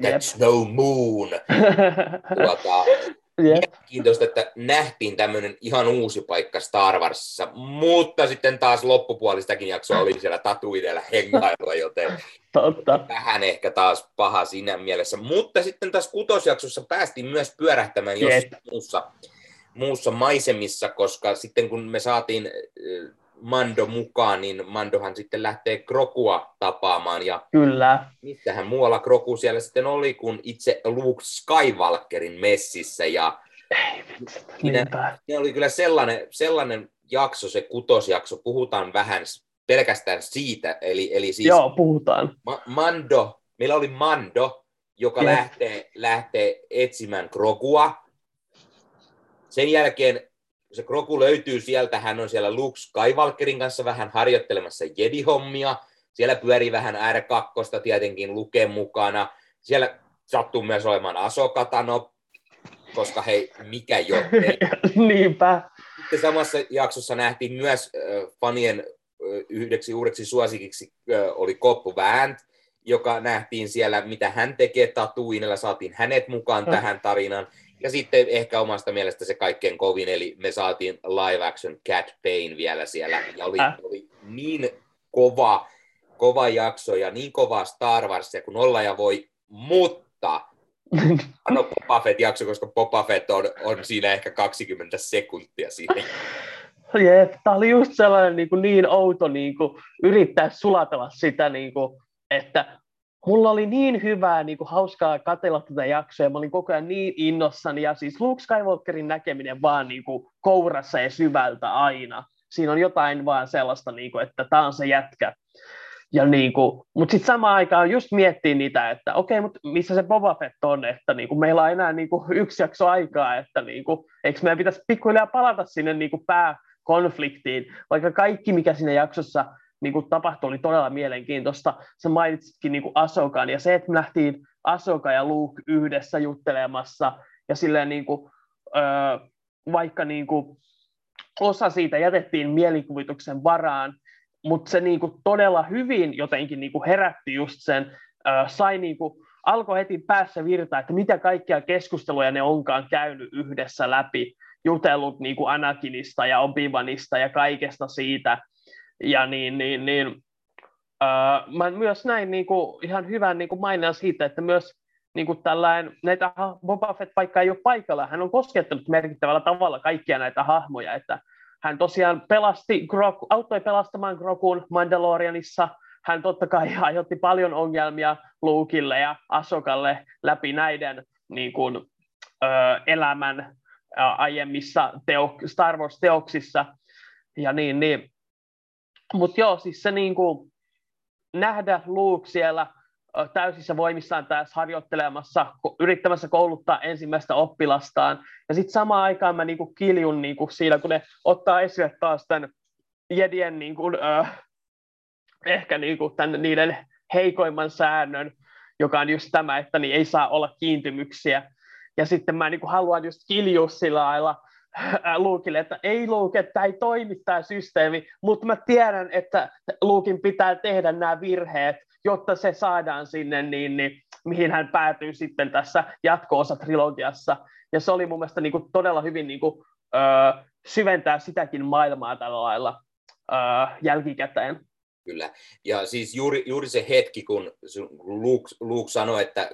that's yep. no moon. tuota, Mielenkiintoista, että nähtiin tämmöinen ihan uusi paikka Star Warsissa, mutta sitten taas loppupuolistakin jaksoa oli siellä tatuidella hengailla, joten Totta. vähän ehkä taas paha siinä mielessä. Mutta sitten taas kutosjaksossa päästiin myös pyörähtämään jossain muussa, muussa maisemissa, koska sitten kun me saatiin Mando mukaan, niin Mandohan sitten lähtee Krokua tapaamaan. Ja Kyllä. Mistähän muualla Kroku siellä sitten oli, kun itse Luke Skywalkerin messissä. Ja Ei, siinä, siinä oli kyllä sellainen, sellainen jakso, se kutosjakso, puhutaan vähän pelkästään siitä. Eli, eli siis Joo, puhutaan. Ma- Mando, meillä oli Mando, joka yes. lähtee, lähtee etsimään Krokua. Sen jälkeen se Kroku löytyy sieltä, hän on siellä Luke Skywalkerin kanssa vähän harjoittelemassa Jedi-hommia. Siellä pyörii vähän R2 tietenkin Luken mukana. Siellä sattuu myös olemaan Asokatano, koska hei, mikä jo. Niinpä. Sitten samassa jaksossa nähtiin myös äh, fanien äh, yhdeksi uudeksi suosikiksi äh, oli Koppu Väänt, joka nähtiin siellä, mitä hän tekee Tatuinella, saatiin hänet mukaan mm. tähän tarinaan. Ja sitten ehkä omasta mielestä se kaikkein kovin, eli me saatiin live action Cat Payne vielä siellä, ja oli, äh. oli niin kova, kova jakso ja niin kova Star Warsia kuin olla ja voi, mutta Anno Boba Fett jakso, koska Boba Fett on, on siinä ehkä 20 sekuntia siinä. Jep, tämä oli just sellainen niin, kuin niin outo niin kuin, yrittää sulatella sitä, niin kuin, että mulla oli niin hyvää, niin kuin hauskaa katsella tätä jaksoa, ja mä olin koko ajan niin innossani, ja siis Luke Skywalkerin näkeminen vaan niin kuin kourassa ja syvältä aina. Siinä on jotain vaan sellaista, niin kuin, että tämä on se jätkä. Ja niin kuin, mutta sitten samaan aikaan just miettii niitä, että okei, mutta missä se Boba Fett on, että niin kuin meillä on enää niin kuin yksi jakso aikaa, että niin kuin, eikö meidän pitäisi pikkuhiljaa palata sinne niin kuin pääkonfliktiin, vaikka kaikki, mikä siinä jaksossa niin kuin tapahtui, oli todella mielenkiintoista. Sä mainitsitkin niin kuin Asokan, ja se, että me nähtiin Asoka ja Luke yhdessä juttelemassa, ja silleen niin kuin, öö, vaikka niin kuin osa siitä jätettiin mielikuvituksen varaan, mutta se niin kuin todella hyvin jotenkin niin kuin herätti just sen, öö, sai niin kuin, alkoi heti päässä virtaa, että mitä kaikkia keskusteluja ne onkaan käynyt yhdessä läpi, jutellut niin kuin Anakinista ja Obi-Wanista ja kaikesta siitä, ja niin, niin, niin uh, mä myös näin niin kuin, ihan hyvän niin kuin maininnan siitä, että myös niin kuin tällainen, näitä Boba Fett vaikka ei ole paikalla, hän on koskettanut merkittävällä tavalla kaikkia näitä hahmoja, että hän tosiaan pelasti, auttoi pelastamaan Grokun Mandalorianissa, hän totta kai aiheutti paljon ongelmia Luukille ja Asokalle läpi näiden niin kuin, ö, elämän ö, aiemmissa teo, Star Wars-teoksissa. Ja niin, niin mutta joo, siis se niin kuin, nähdä Luke siellä täysissä voimissaan tässä harjoittelemassa, yrittämässä kouluttaa ensimmäistä oppilastaan. Ja sitten samaan aikaan mä niinku kiljun niinku siinä, kun ne ottaa esille taas tämän Jedien niin kuin, äh, ehkä niin kuin tämän, niiden heikoimman säännön, joka on just tämä, että niin ei saa olla kiintymyksiä. Ja sitten mä niin kuin haluan just kiljua sillä lailla Luukille, että ei Luuke, että ei toimi tämä systeemi, mutta mä tiedän, että Luukin pitää tehdä nämä virheet, jotta se saadaan sinne, niin, niin mihin hän päätyy sitten tässä jatko-osa-trilogiassa. Ja se oli mun mielestä niin kuin todella hyvin niin kuin, ö, syventää sitäkin maailmaa tällä lailla ö, jälkikäteen. Kyllä. Ja siis juuri, juuri se hetki, kun Luke, Luke sanoi, että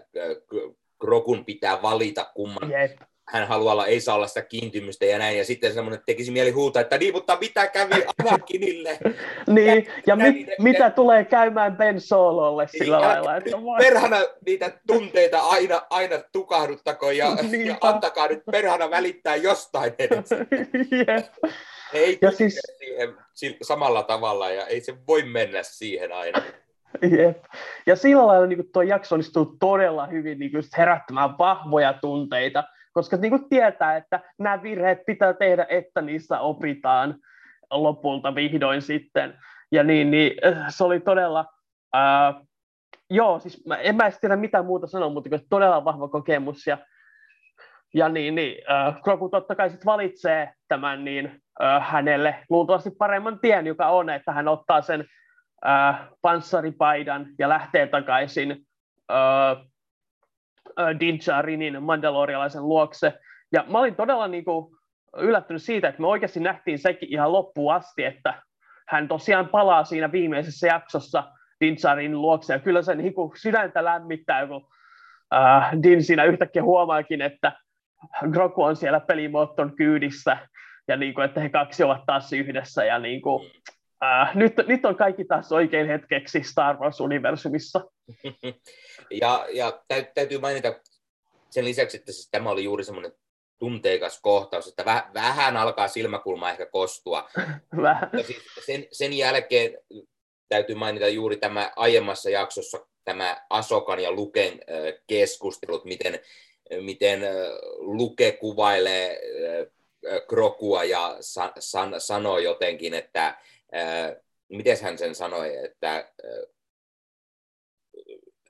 Krokun pitää valita kumman, Jep hän haluaa olla, ei saa olla sitä kiintymystä ja näin, ja sitten semmoinen tekisi mieli huutaa, että niin, mutta mitä kävi Anakinille? niin, ja, ja mit, ne, mitä ne, tulee käymään Ben Sololle sillä niin, lailla? Että perhana niitä tunteita aina, aina tukahduttako ja, ja antakaa nyt perhana välittää jostain edes. yeah. Ei ja siis... siihen samalla tavalla, ja ei se voi mennä siihen aina. Jep. Ja sillä lailla niin tuo jakso onnistuu todella hyvin niin herättämään vahvoja tunteita, koska niin kuin tietää, että nämä virheet pitää tehdä, että niissä opitaan lopulta vihdoin sitten. Ja niin, niin äh, se oli todella, ää, joo, siis mä, en mä edes tiedä mitään muuta sanoa, mutta todella vahva kokemus. Ja, ja niin, niin äh, Kroku totta kai sit valitsee tämän niin, äh, hänelle luultavasti paremman tien, joka on, että hän ottaa sen äh, panssaripaidan ja lähtee takaisin äh, Din Djarin mandalorialaisen luokse. Ja mä olin todella niin kuin, yllättynyt siitä, että me oikeasti nähtiin sekin ihan loppuun asti, että hän tosiaan palaa siinä viimeisessä jaksossa Din Djarin luokse. Ja kyllä se niin kuin, sydäntä lämmittää, kun äh, Din siinä yhtäkkiä huomaakin, että Grogu on siellä pelimootton kyydissä ja niin kuin, että he kaksi ovat taas yhdessä ja niin kuin, äh, nyt, nyt on kaikki taas oikein hetkeksi Star Wars-universumissa. ja, ja täytyy mainita sen lisäksi, että siis tämä oli juuri semmoinen tunteikas kohtaus, että väh, vähän alkaa silmäkulma ehkä kostua. Ja siis sen, sen jälkeen täytyy mainita juuri tämä aiemmassa jaksossa tämä Asokan ja Luken keskustelut, miten, miten Luke kuvailee Krokua ja san, san, sanoo jotenkin, että miten hän sen sanoi, että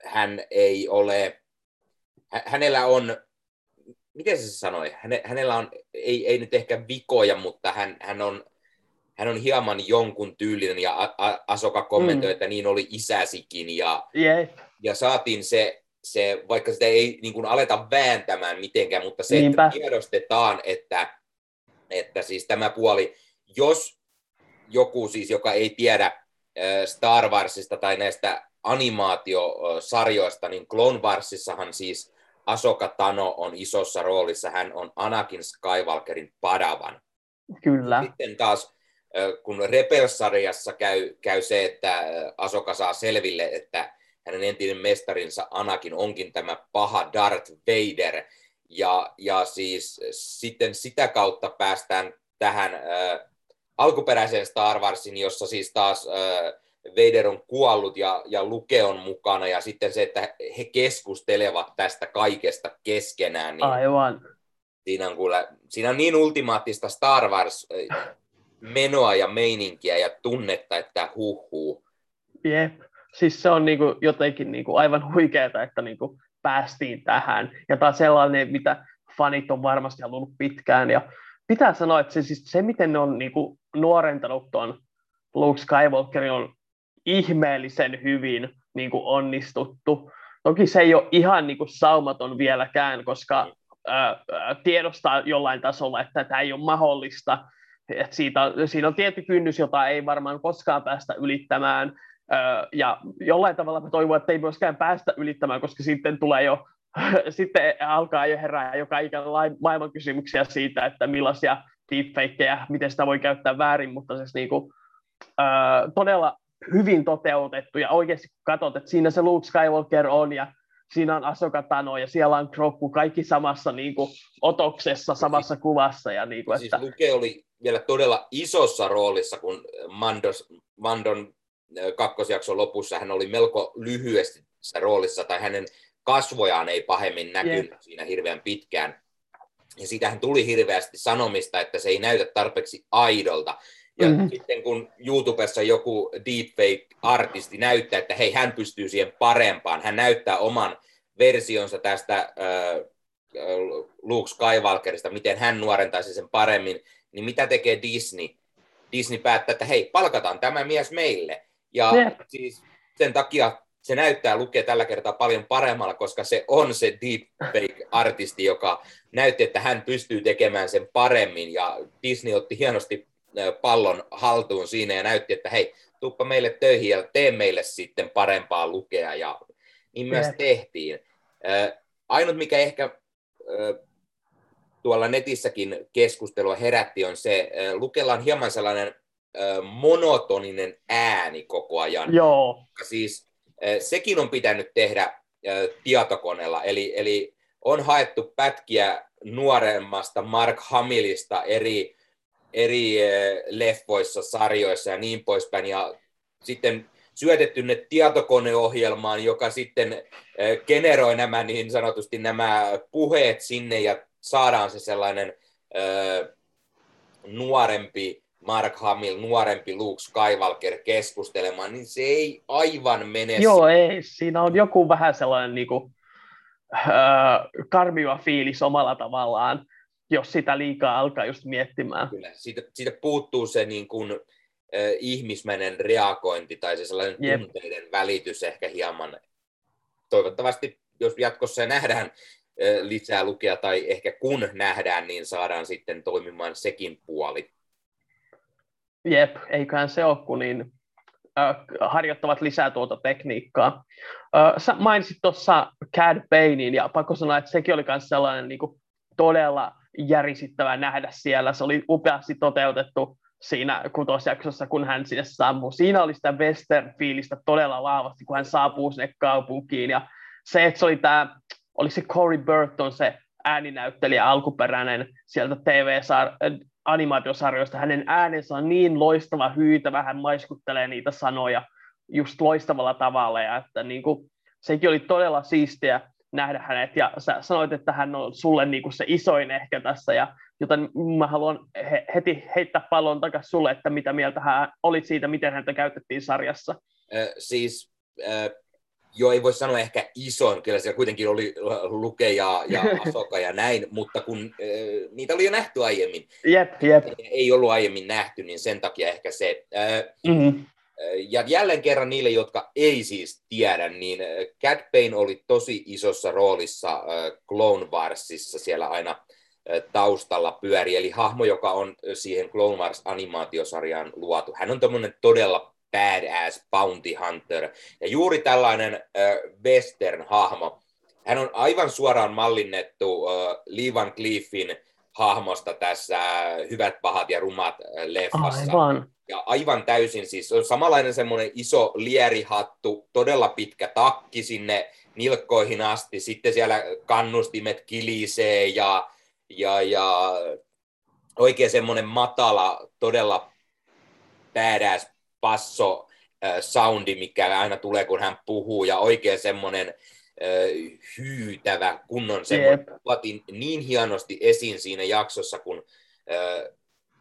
hän ei ole, hänellä on, miten se sanoi, hänellä on, ei, ei nyt ehkä vikoja, mutta hän, hän on, hän on hieman jonkun tyylinen ja Asoka kommentoi, mm. että niin oli isäsikin ja, yeah. ja saatiin se, se, vaikka sitä ei niin kuin aleta vääntämään mitenkään, mutta se, Niinpä. että tiedostetaan, että, että siis tämä puoli, jos joku siis, joka ei tiedä Star Warsista tai näistä animaatiosarjoista, niin Clone Warsissahan siis Asoka Tano on isossa roolissa, hän on Anakin Skywalkerin padavan. Kyllä. Sitten taas kun Rebels-sarjassa käy, käy se, että Asoka saa selville, että hänen entinen mestarinsa Anakin onkin tämä paha Darth Vader, ja, ja siis sitten sitä kautta päästään tähän äh, alkuperäiseen Star Warsin, jossa siis taas äh, Vader on kuollut ja, ja Luke on mukana, ja sitten se, että he keskustelevat tästä kaikesta keskenään. Niin Aivan. Siinä on, kuule, siinä on niin ultimaattista Star Wars menoa ja meininkiä ja tunnetta, että huh Jep. Siis se on niinku jotenkin niinku aivan huikeaa, että niinku päästiin tähän. Ja taas sellainen, mitä fanit on varmasti halunnut pitkään. Ja pitää sanoa, että se, siis se miten ne on niinku nuorentanut tuon Luke Skywalkerin on ihmeellisen hyvin niin kuin onnistuttu. Toki se ei ole ihan niin kuin saumaton vieläkään, koska ää, tiedostaa jollain tasolla, että tämä ei ole mahdollista. Et siitä, siinä on tietty kynnys, jota ei varmaan koskaan päästä ylittämään. Ää, ja jollain tavalla mä toivon, että ei myöskään päästä ylittämään, koska sitten tulee jo sitten alkaa jo herää joka ikään maailman kysymyksiä siitä, että millaisia deepfakeja, miten sitä voi käyttää väärin, mutta siis niin kuin, ää, todella hyvin toteutettu ja oikeasti kun katsot, että siinä se Luke Skywalker on ja siinä on Asoka Tano ja siellä on Grogu, kaikki samassa niin kuin, otoksessa, samassa kuvassa. Ja, niin kuin, siis että... Luke oli vielä todella isossa roolissa, kun Mandos, Mandon kakkosjakson lopussa hän oli melko lyhyesti roolissa, tai hänen kasvojaan ei pahemmin näkynyt yeah. siinä hirveän pitkään. Ja siitähän tuli hirveästi sanomista, että se ei näytä tarpeeksi aidolta. Ja mm-hmm. sitten kun YouTubessa joku deepfake-artisti näyttää, että hei, hän pystyy siihen parempaan, hän näyttää oman versionsa tästä äh, Luke Skywalkerista, miten hän nuorentaisi sen paremmin, niin mitä tekee Disney? Disney päättää, että hei, palkataan tämä mies meille. Ja yeah. siis sen takia se näyttää lukea tällä kertaa paljon paremmalla, koska se on se deepfake-artisti, joka näytti, että hän pystyy tekemään sen paremmin. Ja Disney otti hienosti pallon haltuun siinä ja näytti, että hei, tuppa meille töihin ja tee meille sitten parempaa lukea. Ja niin myös yeah. tehtiin. Ainut, mikä ehkä tuolla netissäkin keskustelua herätti, on se, Lukella on hieman sellainen monotoninen ääni koko ajan. Joo. Siis sekin on pitänyt tehdä tietokoneella, eli, eli on haettu pätkiä nuoremmasta Mark Hamillista eri, eri leffoissa, sarjoissa ja niin poispäin, ja sitten syötetty ne tietokoneohjelmaan, joka sitten generoi nämä niin sanotusti nämä puheet sinne ja saadaan se sellainen ö, nuorempi Mark Hamill, nuorempi Luke Skywalker keskustelemaan, niin se ei aivan mene. Joo, ei. Siinä on joku vähän sellainen niin kuin, äh, karmiva fiilis omalla tavallaan, jos sitä liikaa alkaa just miettimään. Kyllä, siitä, siitä puuttuu se niin kuin, äh, ihmismäinen reagointi tai se sellainen Jep. tunteiden välitys ehkä hieman. Toivottavasti, jos jatkossa nähdään äh, lisää lukea tai ehkä kun nähdään, niin saadaan sitten toimimaan sekin puoli. Jep, eiköhän se ole, kun niin, äh, harjoittavat lisää tuota tekniikkaa. Äh, sä mainitsit tuossa Cad Banein, ja pakko sanoa, että sekin oli myös sellainen niin kuin, todella järisittävä nähdä siellä. Se oli upeasti toteutettu siinä kutosjaksossa, kun hän sinne saapuu. Siinä oli sitä western-fiilistä todella vahvasti, kun hän saapuu sinne kaupunkiin. Ja se, että se oli tämä, oli se Corey Burton, se ääninäyttelijä alkuperäinen sieltä tv animaatiosarjoista. Hänen äänensä on niin loistava, hyytävä, hän maiskuttelee niitä sanoja just loistavalla tavalla, ja että niin kuin, sekin oli todella siistiä nähdä hänet, ja sä sanoit, että hän on sulle niin kuin se isoin ehkä tässä, ja joten mä haluan he, heti heittää pallon takaisin sulle, että mitä mieltä hän oli siitä, miten häntä käytettiin sarjassa. Äh, siis äh, joo, ei voi sanoa ehkä ison, kyllä siellä kuitenkin oli Luke ja, ja Asoka ja näin, mutta kun äh, niitä oli jo nähty aiemmin. Jep, jep. Ei ollut aiemmin nähty, niin sen takia ehkä se. Äh, mm-hmm. Ja jälleen kerran niille, jotka ei siis tiedä, niin Cat Bane oli tosi isossa roolissa äh, Clone Warsissa siellä aina äh, taustalla pyöri, eli hahmo, joka on siihen Clone Wars-animaatiosarjaan luotu. Hän on tämmöinen todella badass bounty hunter. Ja juuri tällainen äh, western-hahmo, hän on aivan suoraan mallinnettu äh, Lee Van Cleefin hahmosta tässä Hyvät, pahat ja rumat leffassa. Aivan. Ja aivan täysin siis, on samanlainen semmoinen iso lierihattu, todella pitkä takki sinne nilkkoihin asti, sitten siellä kannustimet kilisee ja, ja, ja oikein semmoinen matala, todella badass passo soundi, mikä aina tulee, kun hän puhuu, ja oikein semmoinen hyytävä kunnon semmoinen. Yep. niin hienosti esiin siinä jaksossa, kun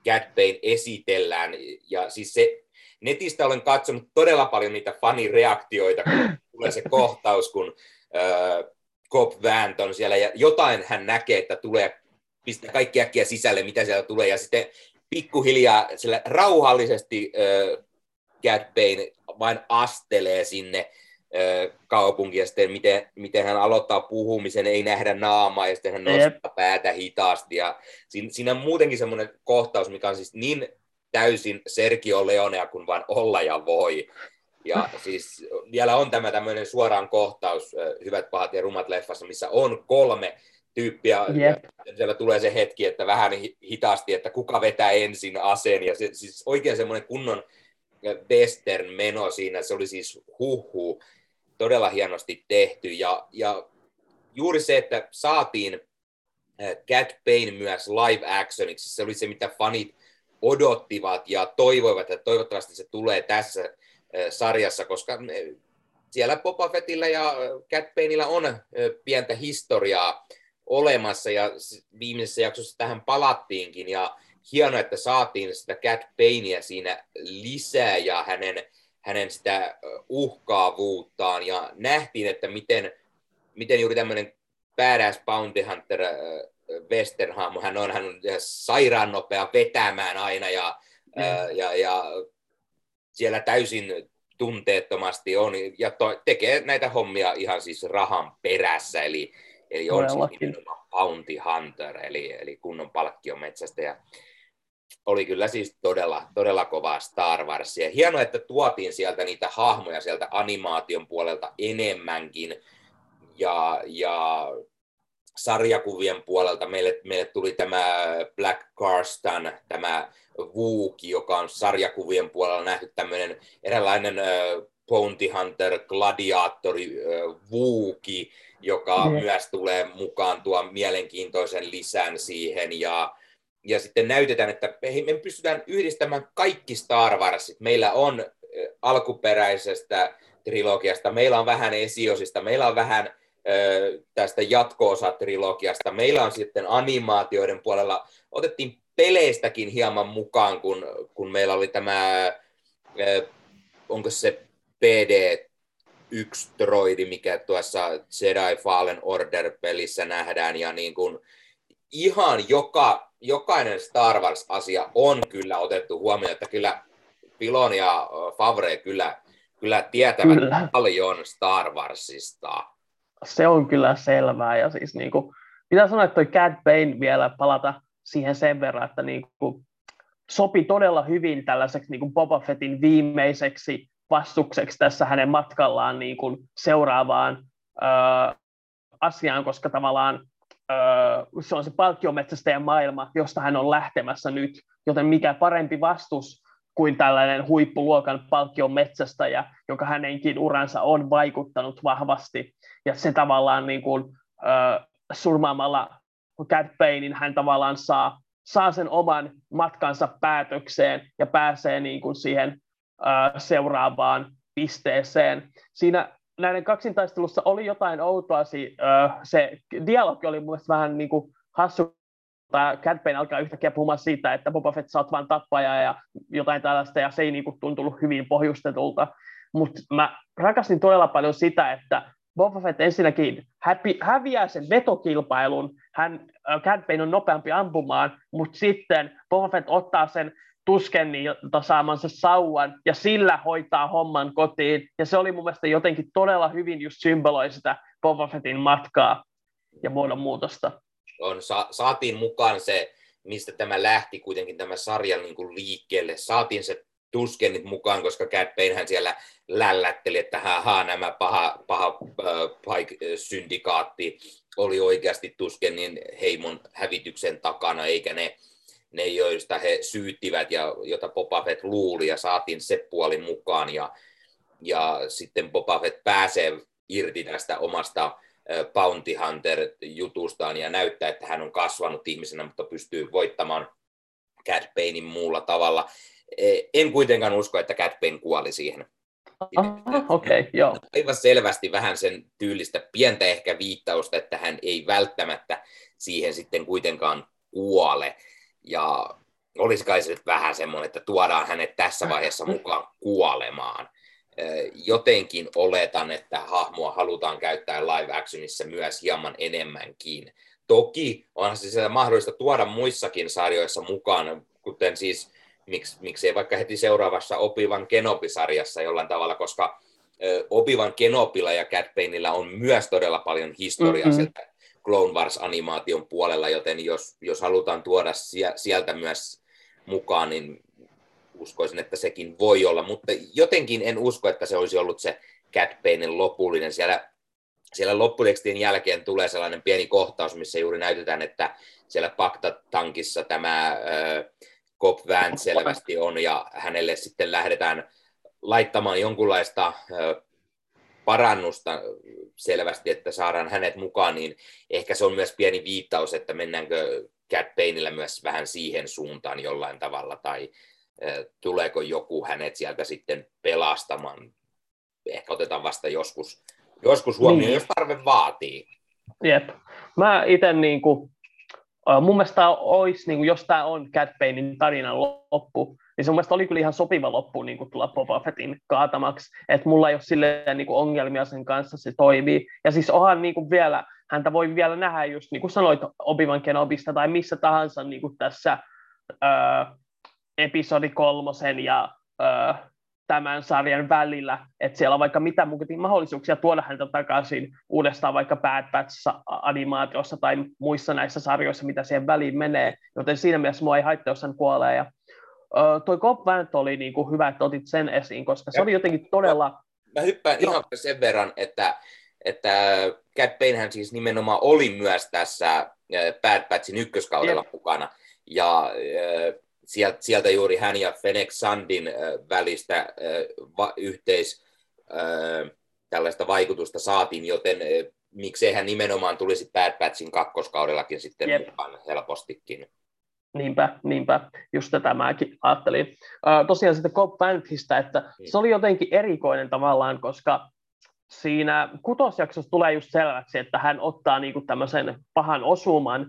Cat Bane esitellään. Ja siis se, netistä olen katsonut todella paljon niitä fanireaktioita, kun tulee se kohtaus, kun äh, Cobb Vant on siellä ja jotain hän näkee, että tulee, pistää kaikki äkkiä sisälle, mitä siellä tulee, ja sitten pikkuhiljaa sillä rauhallisesti äh, Cat Bane vain astelee sinne kaupunki ja sitten miten, miten hän aloittaa puhumisen, ei nähdä naamaa ja sitten hän nostaa yep. päätä hitaasti. Ja siinä, siinä on muutenkin semmoinen kohtaus, mikä on siis niin täysin Sergio Leonea kuin vain olla ja voi. Ja siis vielä on tämä tämmöinen suoraan kohtaus Hyvät, pahat ja rumat leffassa, missä on kolme tyyppiä. Yep. Ja siellä tulee se hetki, että vähän hitaasti, että kuka vetää ensin aseen. Ja se, siis oikein semmoinen kunnon western meno siinä, se oli siis huhu todella hienosti tehty. Ja, ja juuri se, että saatiin Cat Bane myös live actioniksi, se oli se, mitä fanit odottivat ja toivoivat, että toivottavasti se tulee tässä sarjassa, koska siellä Boba Fettillä ja Cat Baneillä on pientä historiaa olemassa ja viimeisessä jaksossa tähän palattiinkin ja hienoa, että saatiin sitä Cat Payneä siinä lisää ja hänen, hänen sitä uhkaavuuttaan. Ja nähtiin, että miten, miten juuri tämmöinen badass bounty hunter Westernham, hän on, hän on sairaan nopea vetämään aina ja, mm. ää, ja, ja siellä täysin tunteettomasti on. Ja to, tekee näitä hommia ihan siis rahan perässä, eli, eli on siis nimenomaan bounty hunter, eli, eli kunnon palkkiometsästä ja oli kyllä siis todella, todella kovaa Star Warsia. Hienoa, että tuotiin sieltä niitä hahmoja sieltä animaation puolelta enemmänkin. Ja, ja sarjakuvien puolelta meille, meille tuli tämä Black Carston, tämä Vuuki, joka on sarjakuvien puolella nähty tämmöinen eräänlainen äh, Bounty Hunter, gladiaattori äh, Vuuki, joka mm. myös tulee mukaan tuo mielenkiintoisen lisän siihen ja ja sitten näytetään, että me pystytään yhdistämään kaikki Star Warsit. Meillä on alkuperäisestä trilogiasta, meillä on vähän esiosista, meillä on vähän tästä jatko-osatrilogiasta, meillä on sitten animaatioiden puolella, otettiin peleistäkin hieman mukaan, kun, kun meillä oli tämä, onko se PD yksi droidi, mikä tuossa Jedi Fallen Order-pelissä nähdään, ja niin kuin ihan joka jokainen Star Wars-asia on kyllä otettu huomioon, että kyllä Pilon ja Favre kyllä, kyllä tietävät kyllä. paljon Star Warsista. Se on kyllä selvää, ja siis niin kuin, pitää sanoa, että toi Cad Bane vielä palata siihen sen verran, että niin kuin, sopi todella hyvin tällaiseksi niin kuin Boba Fettin viimeiseksi vastukseksi tässä hänen matkallaan niin kuin seuraavaan ö, asiaan, koska tavallaan se on se palkkiometsästäjän maailma, josta hän on lähtemässä nyt, joten mikä parempi vastus kuin tällainen huippuluokan palkkion metsästäjä, joka hänenkin uransa on vaikuttanut vahvasti. Ja se tavallaan niin kuin, äh, surmaamalla Cat Paynein hän tavallaan saa, saa sen oman matkansa päätökseen ja pääsee niin kuin siihen äh, seuraavaan pisteeseen. Siinä näiden kaksintaistelussa oli jotain outoa. Se dialogi oli mun vähän niin kuin hassu. Cad Bane alkaa yhtäkkiä puhumaan siitä, että Boba Fett saat vain tappaja ja jotain tällaista, ja se ei niin tuntunut hyvin pohjustetulta. Mutta mä rakastin todella paljon sitä, että Boba Fett ensinnäkin häpi, häviää sen vetokilpailun, hän, Cad Bane on nopeampi ampumaan, mutta sitten Boba Fett ottaa sen Tuskennilta saamansa sauvan ja sillä hoitaa homman kotiin. Ja se oli mun mielestä jotenkin todella hyvin just symboloi sitä Boba Fettin matkaa ja muodonmuutosta. On, sa- saatiin mukaan se, mistä tämä lähti kuitenkin tämä sarjan niin kuin liikkeelle. Saatiin se Tuskennit mukaan, koska Cat hän siellä lällätteli, että haa, nämä paha, paha äh, syndikaatti oli oikeasti Tuskennin heimon hävityksen takana, eikä ne ne, joista he syyttivät ja jota Boba Fett luuli ja saatiin se puoli mukaan ja, ja sitten Boba Fett pääsee irti tästä omasta Bounty Hunter-jutustaan ja näyttää, että hän on kasvanut ihmisenä, mutta pystyy voittamaan Cat Banein muulla tavalla. E, en kuitenkaan usko, että Cat Bane kuoli siihen. Okei, okay, joo. Aivan selvästi vähän sen tyylistä pientä ehkä viittausta, että hän ei välttämättä siihen sitten kuitenkaan kuole. Ja olisi kai se nyt vähän semmoinen, että tuodaan hänet tässä vaiheessa mukaan kuolemaan. Jotenkin oletan, että hahmoa halutaan käyttää live actionissa myös hieman enemmänkin. Toki onhan se sitä mahdollista tuoda muissakin sarjoissa mukaan, kuten siis miksi, miksei vaikka heti seuraavassa Opivan Kenopi-sarjassa jollain tavalla, koska Opivan Kenopilla ja Cat Baneillä on myös todella paljon historiaa mm-hmm. sieltä Clone Wars-animaation puolella, joten jos, jos halutaan tuoda sieltä myös mukaan, niin uskoisin, että sekin voi olla, mutta jotenkin en usko, että se olisi ollut se Cat Banein lopullinen. Siellä, siellä lopputekstin jälkeen tulee sellainen pieni kohtaus, missä juuri näytetään, että siellä Pakta-tankissa tämä äh, Cop Vant selvästi on, ja hänelle sitten lähdetään laittamaan jonkunlaista äh, parannusta selvästi, että saadaan hänet mukaan, niin ehkä se on myös pieni viittaus, että mennäänkö Cat Payneillä myös vähän siihen suuntaan jollain tavalla, tai tuleeko joku hänet sieltä sitten pelastamaan. Ehkä otetaan vasta joskus, joskus huomioon, niin. jos tarve vaatii. Jep. Mä itse niin kuin, mun mielestä olisi, niin kuin, jos tämä on Cat Banein tarinan loppu, niin se mun mielestä oli kyllä ihan sopiva loppu niin kuin tulla Boba Fettin kaatamaksi, että mulla ei ole silleen niin kuin ongelmia sen kanssa, se toimii. Ja siis onhan niin kuin vielä, häntä voi vielä nähdä just niin kuin sanoit Obi-Wan Kenobista tai missä tahansa niin kuin tässä öö, episodi kolmosen ja öö, tämän sarjan välillä, että siellä on vaikka mitä mahdollisuuksia tuoda häntä takaisin uudestaan vaikka Bad Batch-animaatiossa tai muissa näissä sarjoissa, mitä siihen väliin menee, joten siinä mielessä mua ei haittaa, jos hän kuolee. Ja, uh, toi Cobb Vanth oli niin kuin hyvä, että otit sen esiin, koska se oli jotenkin todella... Mä, mä hyppään no. ihan sen verran, että, että Cat Banehän siis nimenomaan oli myös tässä Bad Batchin ykköskaudella yep. mukana, ja sieltä, sieltä juuri hän ja Fenix Sandin välistä va, yhteis tällaista vaikutusta saatiin, joten miksei hän nimenomaan tulisi Bad Batchin kakkoskaudellakin sitten Jep. mukaan helpostikin. Niinpä, niinpä. Just tätä mäkin ajattelin. Uh, tosiaan sitten Cobb Vanthista, että se oli jotenkin erikoinen tavallaan, koska siinä kutosjaksossa tulee just selväksi, että hän ottaa niinku tämmöisen pahan osuman,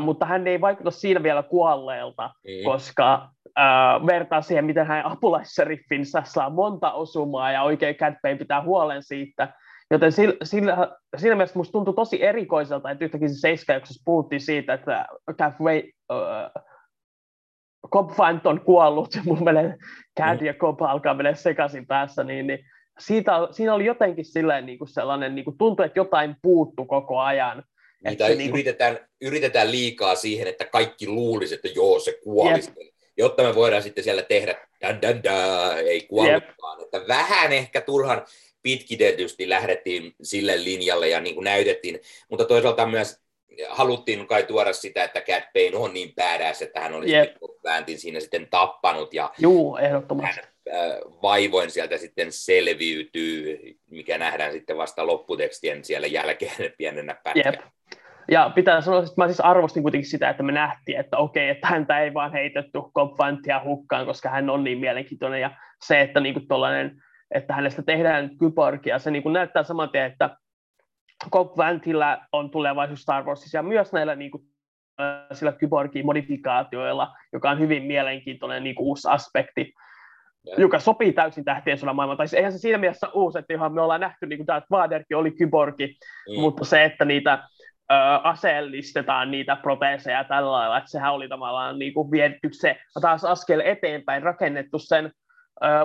mutta hän ei vaikuta siinä vielä kuolleelta, mm. koska äh, vertaa siihen, miten hän apulaisseriffinsä saa monta osumaa ja oikein Cat pitää huolen siitä. Joten sillä, sillä, siinä mielessä musta tuntui tosi erikoiselta, että yhtäkin se seiskajaksossa puhuttiin siitä, että Cat Way, äh, Cobb Fant on kuollut, ja mun menee Cat mm. ja Cobb alkaa mennä sekaisin päässä, niin, niin siitä, siinä oli jotenkin silleen, niin kuin sellainen, niin kuin tuntui, että jotain puuttu koko ajan. Niitä niin yritetään, kuin... yritetään liikaa siihen, että kaikki luulisi, että joo, se kuolisi. Yep. Jotta me voidaan sitten siellä tehdä, dan, dan, dan, ei kuollutkaan. Yep. Että vähän ehkä turhan pitkitetysti lähdettiin sille linjalle ja niin kuin näytettiin, mutta toisaalta myös haluttiin kai tuoda sitä, että Cat Payne on niin päädäs, että hän oli yep. siinä sitten tappanut ja Juu, ehdottomasti. hän vaivoin sieltä sitten selviytyy, mikä nähdään sitten vasta lopputekstien siellä jälkeen pienenä pätkänä. Yep. Ja pitää sanoa, että mä siis arvostin kuitenkin sitä, että me nähtiin, että okei, että häntä ei vaan heitetty Kompanttia hukkaan, koska hän on niin mielenkiintoinen. Ja se, että, niin kuin tollainen, että hänestä tehdään kyborgia, se niin kuin näyttää saman tien, että Cobb on tulevaisuus Star Warsissa ja myös näillä niin kuin, sillä kyborgi-modifikaatioilla, joka on hyvin mielenkiintoinen niin kuin uusi aspekti, ja. joka sopii täysin tähtien sodan maailmaan. Tai siis eihän se siinä mielessä uusi, että ihan me ollaan nähty, niin kuin Darth Vaderkin oli kyborgi, mm. mutta se, että niitä ö, aseellistetaan niitä proteeseja tällä lailla, että sehän oli tavallaan niin kuin viety se taas askel eteenpäin, rakennettu sen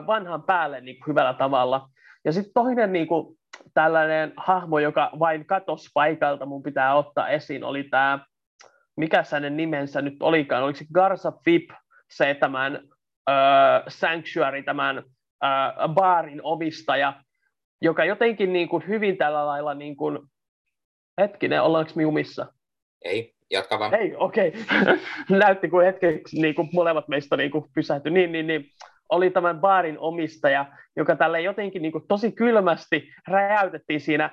vanhan päälle niin kuin hyvällä tavalla. Ja sitten toinen niin kuin, tällainen hahmo, joka vain katosi paikalta, mun pitää ottaa esiin, oli tämä, mikä hänen nimensä nyt olikaan, oliko se Garza Fip, se tämän äh, Sanctuary, tämän äh, baarin omistaja, joka jotenkin niin kuin hyvin tällä lailla niin kuin Hetkinen, ollaanko me jumissa? Ei, jatka vaan. Ei, okei. Okay. Näytti kuin hetkeksi niin kuin molemmat meistä niin kuin pysähtyi. Niin, niin, niin. Oli tämän baarin omistaja, joka tälle jotenkin niin kuin tosi kylmästi räjäytettiin siinä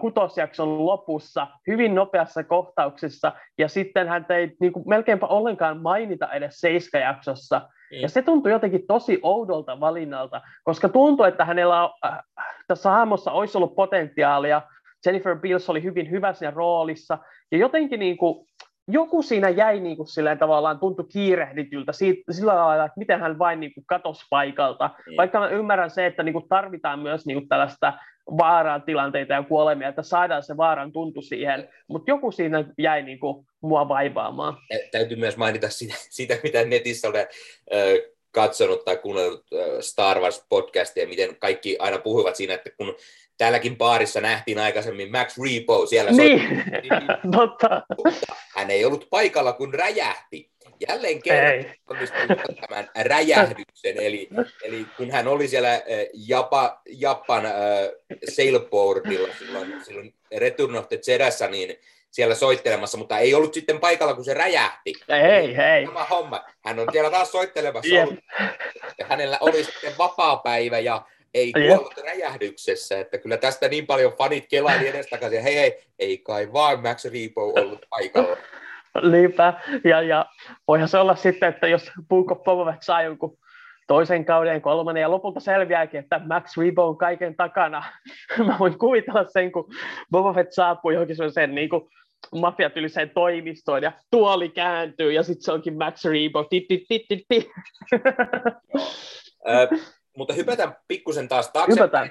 kutosjakson lopussa hyvin nopeassa kohtauksessa, ja sitten hän ei niin kuin, melkeinpä ollenkaan mainita edes seiskajaksossa. Mm. Ja se tuntui jotenkin tosi oudolta valinnalta, koska tuntui, että hänellä on, äh, tässä hahmossa olisi ollut potentiaalia Jennifer Bills oli hyvin hyvä siinä roolissa, ja jotenkin niin kuin, joku siinä jäi niin kuin silleen tavallaan tuntui kiirehdityltä siitä, sillä lailla, että miten hän vain niin kuin katosi paikalta. Mm. Vaikka mä ymmärrän se, että niin kuin tarvitaan myös niin kuin tällaista vaaran tilanteita ja kuolemia, että saadaan se vaaran tuntu siihen, mutta joku siinä jäi niin kuin mua vaivaamaan. Täytyy myös mainita sitä, sitä mitä netissä olen katsonut tai kuunnellut Star Wars-podcastia, miten kaikki aina puhuvat siinä, että kun täälläkin baarissa nähtiin aikaisemmin Max Repo siellä. Niin, totta. Hän ei ollut paikalla, kun räjähti. Jälleen kerran onnistui tämän räjähdyksen, eli, eli kun hän oli siellä Japa, Japan äh, sailboardilla silloin, silloin Return of the Jedassa, niin siellä soittelemassa, mutta ei ollut sitten paikalla, kun se räjähti. Ei, ei. Sama homma. Hän on siellä taas soittelemassa yep. ollut. Ja hänellä oli sitten vapaa päivä ja ei kuollut räjähdyksessä, että kyllä tästä niin paljon fanit kelaili edestakaisin, hei hei, ei kai vaan Max Repo ollut paikalla. Niinpä, ja, ja voihan se olla sitten, että jos Book of Boba saa jonkun toisen kauden, kolmannen, ja lopulta selviääkin, että Max Rebo on kaiken takana. Mä voin kuvitella sen, kun Boba Fett saapuu johonkin sen niin kuin mafiatyyliseen toimistoon ja tuoli kääntyy ja sitten se onkin Max Rebo. mutta hypätään pikkusen taas taaksepäin.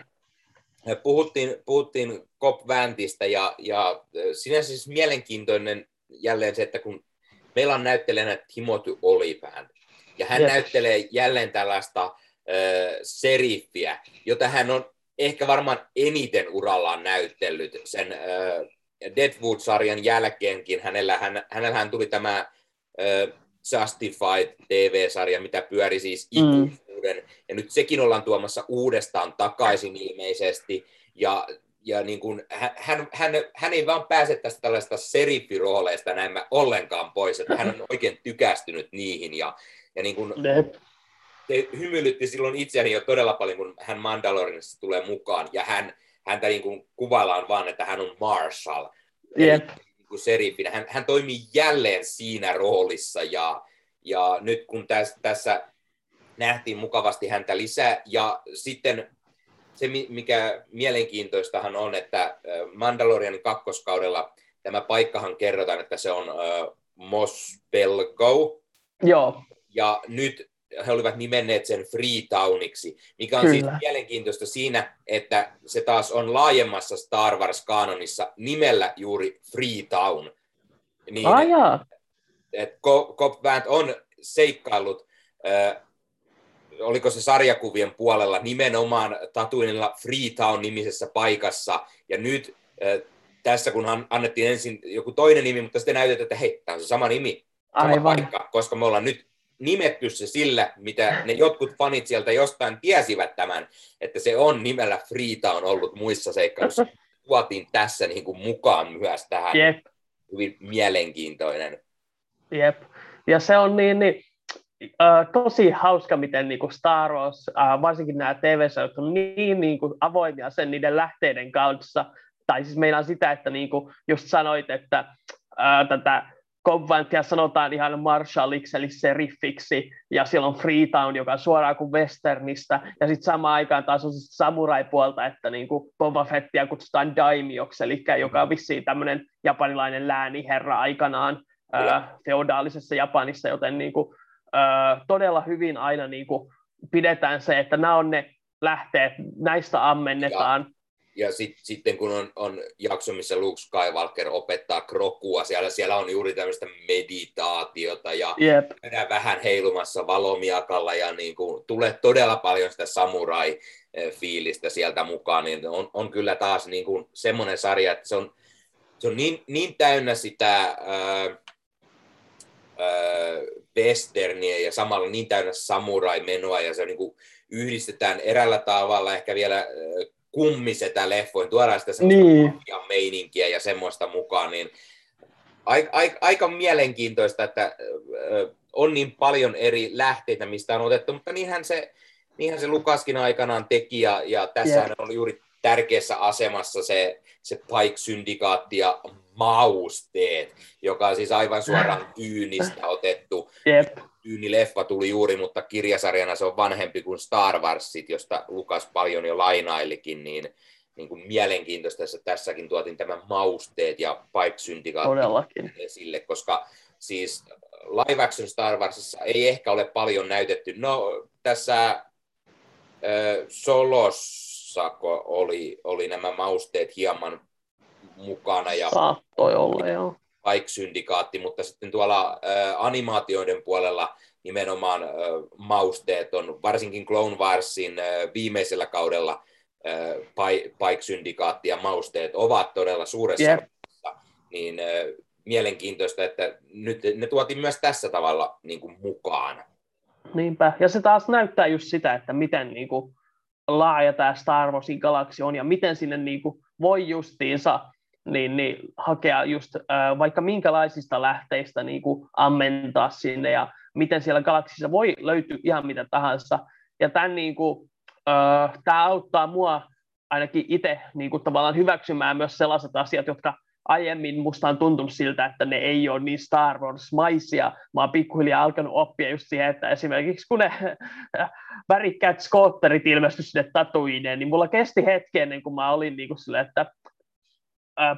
Puhuttiin, puhuttiin Cop Vantista ja, ja sinänsä siis mielenkiintoinen jälleen se, että kun meillä on näyttelijänä Timothy Olyphant, ja hän yes. näyttelee jälleen tällaista äh, seriffiä, jota hän on ehkä varmaan eniten urallaan näyttellyt sen äh, Deadwood-sarjan jälkeenkin. Hänellä, hän, hänellähän tuli tämä äh, Justified TV-sarja, mitä pyöri siis mm. Mm. ja nyt sekin ollaan tuomassa uudestaan takaisin ilmeisesti, ja ja niin kuin, hän, hän, hän, ei vaan pääse tästä tällaista seriffirooleista näin ollenkaan pois, että hän on oikein tykästynyt niihin ja, ja niin kuin, se hymyilytti silloin itseäni jo todella paljon, kun hän Mandalorinissa tulee mukaan ja hän, häntä niin kuin kuvaillaan vaan, että hän on Marshall. Yep. Niin seriffinä. Hän, hän toimii jälleen siinä roolissa ja, ja nyt kun tässä, tässä nähtiin mukavasti häntä lisää ja sitten se, mikä mielenkiintoistahan on, että Mandalorianin kakkoskaudella tämä paikkahan kerrotaan, että se on uh, Mos Belgo. Joo. Ja nyt he olivat nimenneet sen Freetowniksi, mikä on siis Kyllä. siis mielenkiintoista siinä, että se taas on laajemmassa Star Wars-kanonissa nimellä juuri Freetown. Niin, ah, jaa. Et, et Cobb Vanth on seikkaillut äh, oliko se sarjakuvien puolella nimenomaan Tatuinilla Freetown-nimisessä paikassa, ja nyt tässä kun annettiin ensin joku toinen nimi, mutta sitten näytetään, että hei, tämä on se sama nimi, sama Aivan. paikka, koska me ollaan nyt nimetty se sillä, mitä ne jotkut fanit sieltä jostain tiesivät tämän, että se on nimellä Freetown ollut muissa seikkailuissa. Tuotiin tässä niin kuin mukaan myös tähän. Jep. Hyvin mielenkiintoinen. Jep. Ja se on niin, niin Tosi hauska, miten niin kuin Star Wars, varsinkin nämä tv on niin, niin kuin avoimia sen niiden lähteiden kanssa. Tai siis meillä on sitä, että niin kuin just sanoit, että uh, tätä Cobvantia sanotaan ihan Marshalliksi, eli seriffiksi, ja siellä on Freetown, joka on suoraan kuin Westernistä, ja sitten samaan aikaan taas on samurai-puolta, että niin kuin Boba Fettia kutsutaan Daimioksi, eli joka on vissiin tämmöinen japanilainen lääniherra aikanaan ää, feodaalisessa Japanissa, joten niin kuin, todella hyvin aina niin kuin pidetään se, että nämä on ne lähteet, näistä ammennetaan. Ja, ja sit, sitten kun on, on jakso, missä Luke Skywalker opettaa krokua, siellä, siellä on juuri tämmöistä meditaatiota ja yep. vähän heilumassa valomiakalla ja niin kuin, tulee todella paljon sitä samurai-fiilistä sieltä mukaan, niin on, on kyllä taas niin kuin semmoinen sarja, että se on, se on niin, niin täynnä sitä ää, westerniä ja samalla niin täynnä samurai-menoa ja se niin kuin yhdistetään erällä tavalla ehkä vielä kummisetä leffoin, tuodaan sitä niin. meininkiä ja semmoista mukaan, niin aika, aika, aika mielenkiintoista, että on niin paljon eri lähteitä, mistä on otettu, mutta niinhän se, niinhän se Lukaskin aikanaan teki, ja, ja tässä yeah. on juuri tärkeässä asemassa se, se Pike-syndikaatti ja mausteet, joka on siis aivan suoraan tyynistä otettu. Yep. Tyynileffa tuli juuri, mutta kirjasarjana se on vanhempi kuin Star Warsit, josta Lukas paljon jo lainailikin, niin, niin kuin mielenkiintoista että tässäkin tuotin tämän mausteet ja Pipe-syndikaatti esille, koska siis live action Star Warsissa ei ehkä ole paljon näytetty. No tässä äh, Solossa oli, oli nämä mausteet hieman mukana. Ja Saattoi olla, joo. Pike-syndikaatti, mutta sitten tuolla ä, animaatioiden puolella nimenomaan ä, mausteet on, varsinkin Clone Warsin ä, viimeisellä kaudella ä, Pike-syndikaatti ja mausteet ovat todella suuressa yep. niin ä, mielenkiintoista, että nyt ne tuotiin myös tässä tavalla niin kuin, mukaan. Niinpä, ja se taas näyttää just sitä, että miten niin kuin, laaja tämä Star Warsin galaksi on ja miten sinne niin kuin, voi justiinsa niin, niin hakea just äh, vaikka minkälaisista lähteistä niin kuin ammentaa sinne ja miten siellä galaksissa voi löytyä ihan mitä tahansa. Ja tämän, niin kuin, äh, tämä auttaa mua ainakin itse niin kuin tavallaan hyväksymään myös sellaiset asiat, jotka aiemmin musta on tuntunut siltä, että ne ei ole niin Star Wars-maisia. Mä oon pikkuhiljaa alkanut oppia just siihen, että esimerkiksi kun ne värikkäät skootterit ilmestyi sinne tatuineen, niin mulla kesti hetki ennen kuin mä olin niin kuin sille, että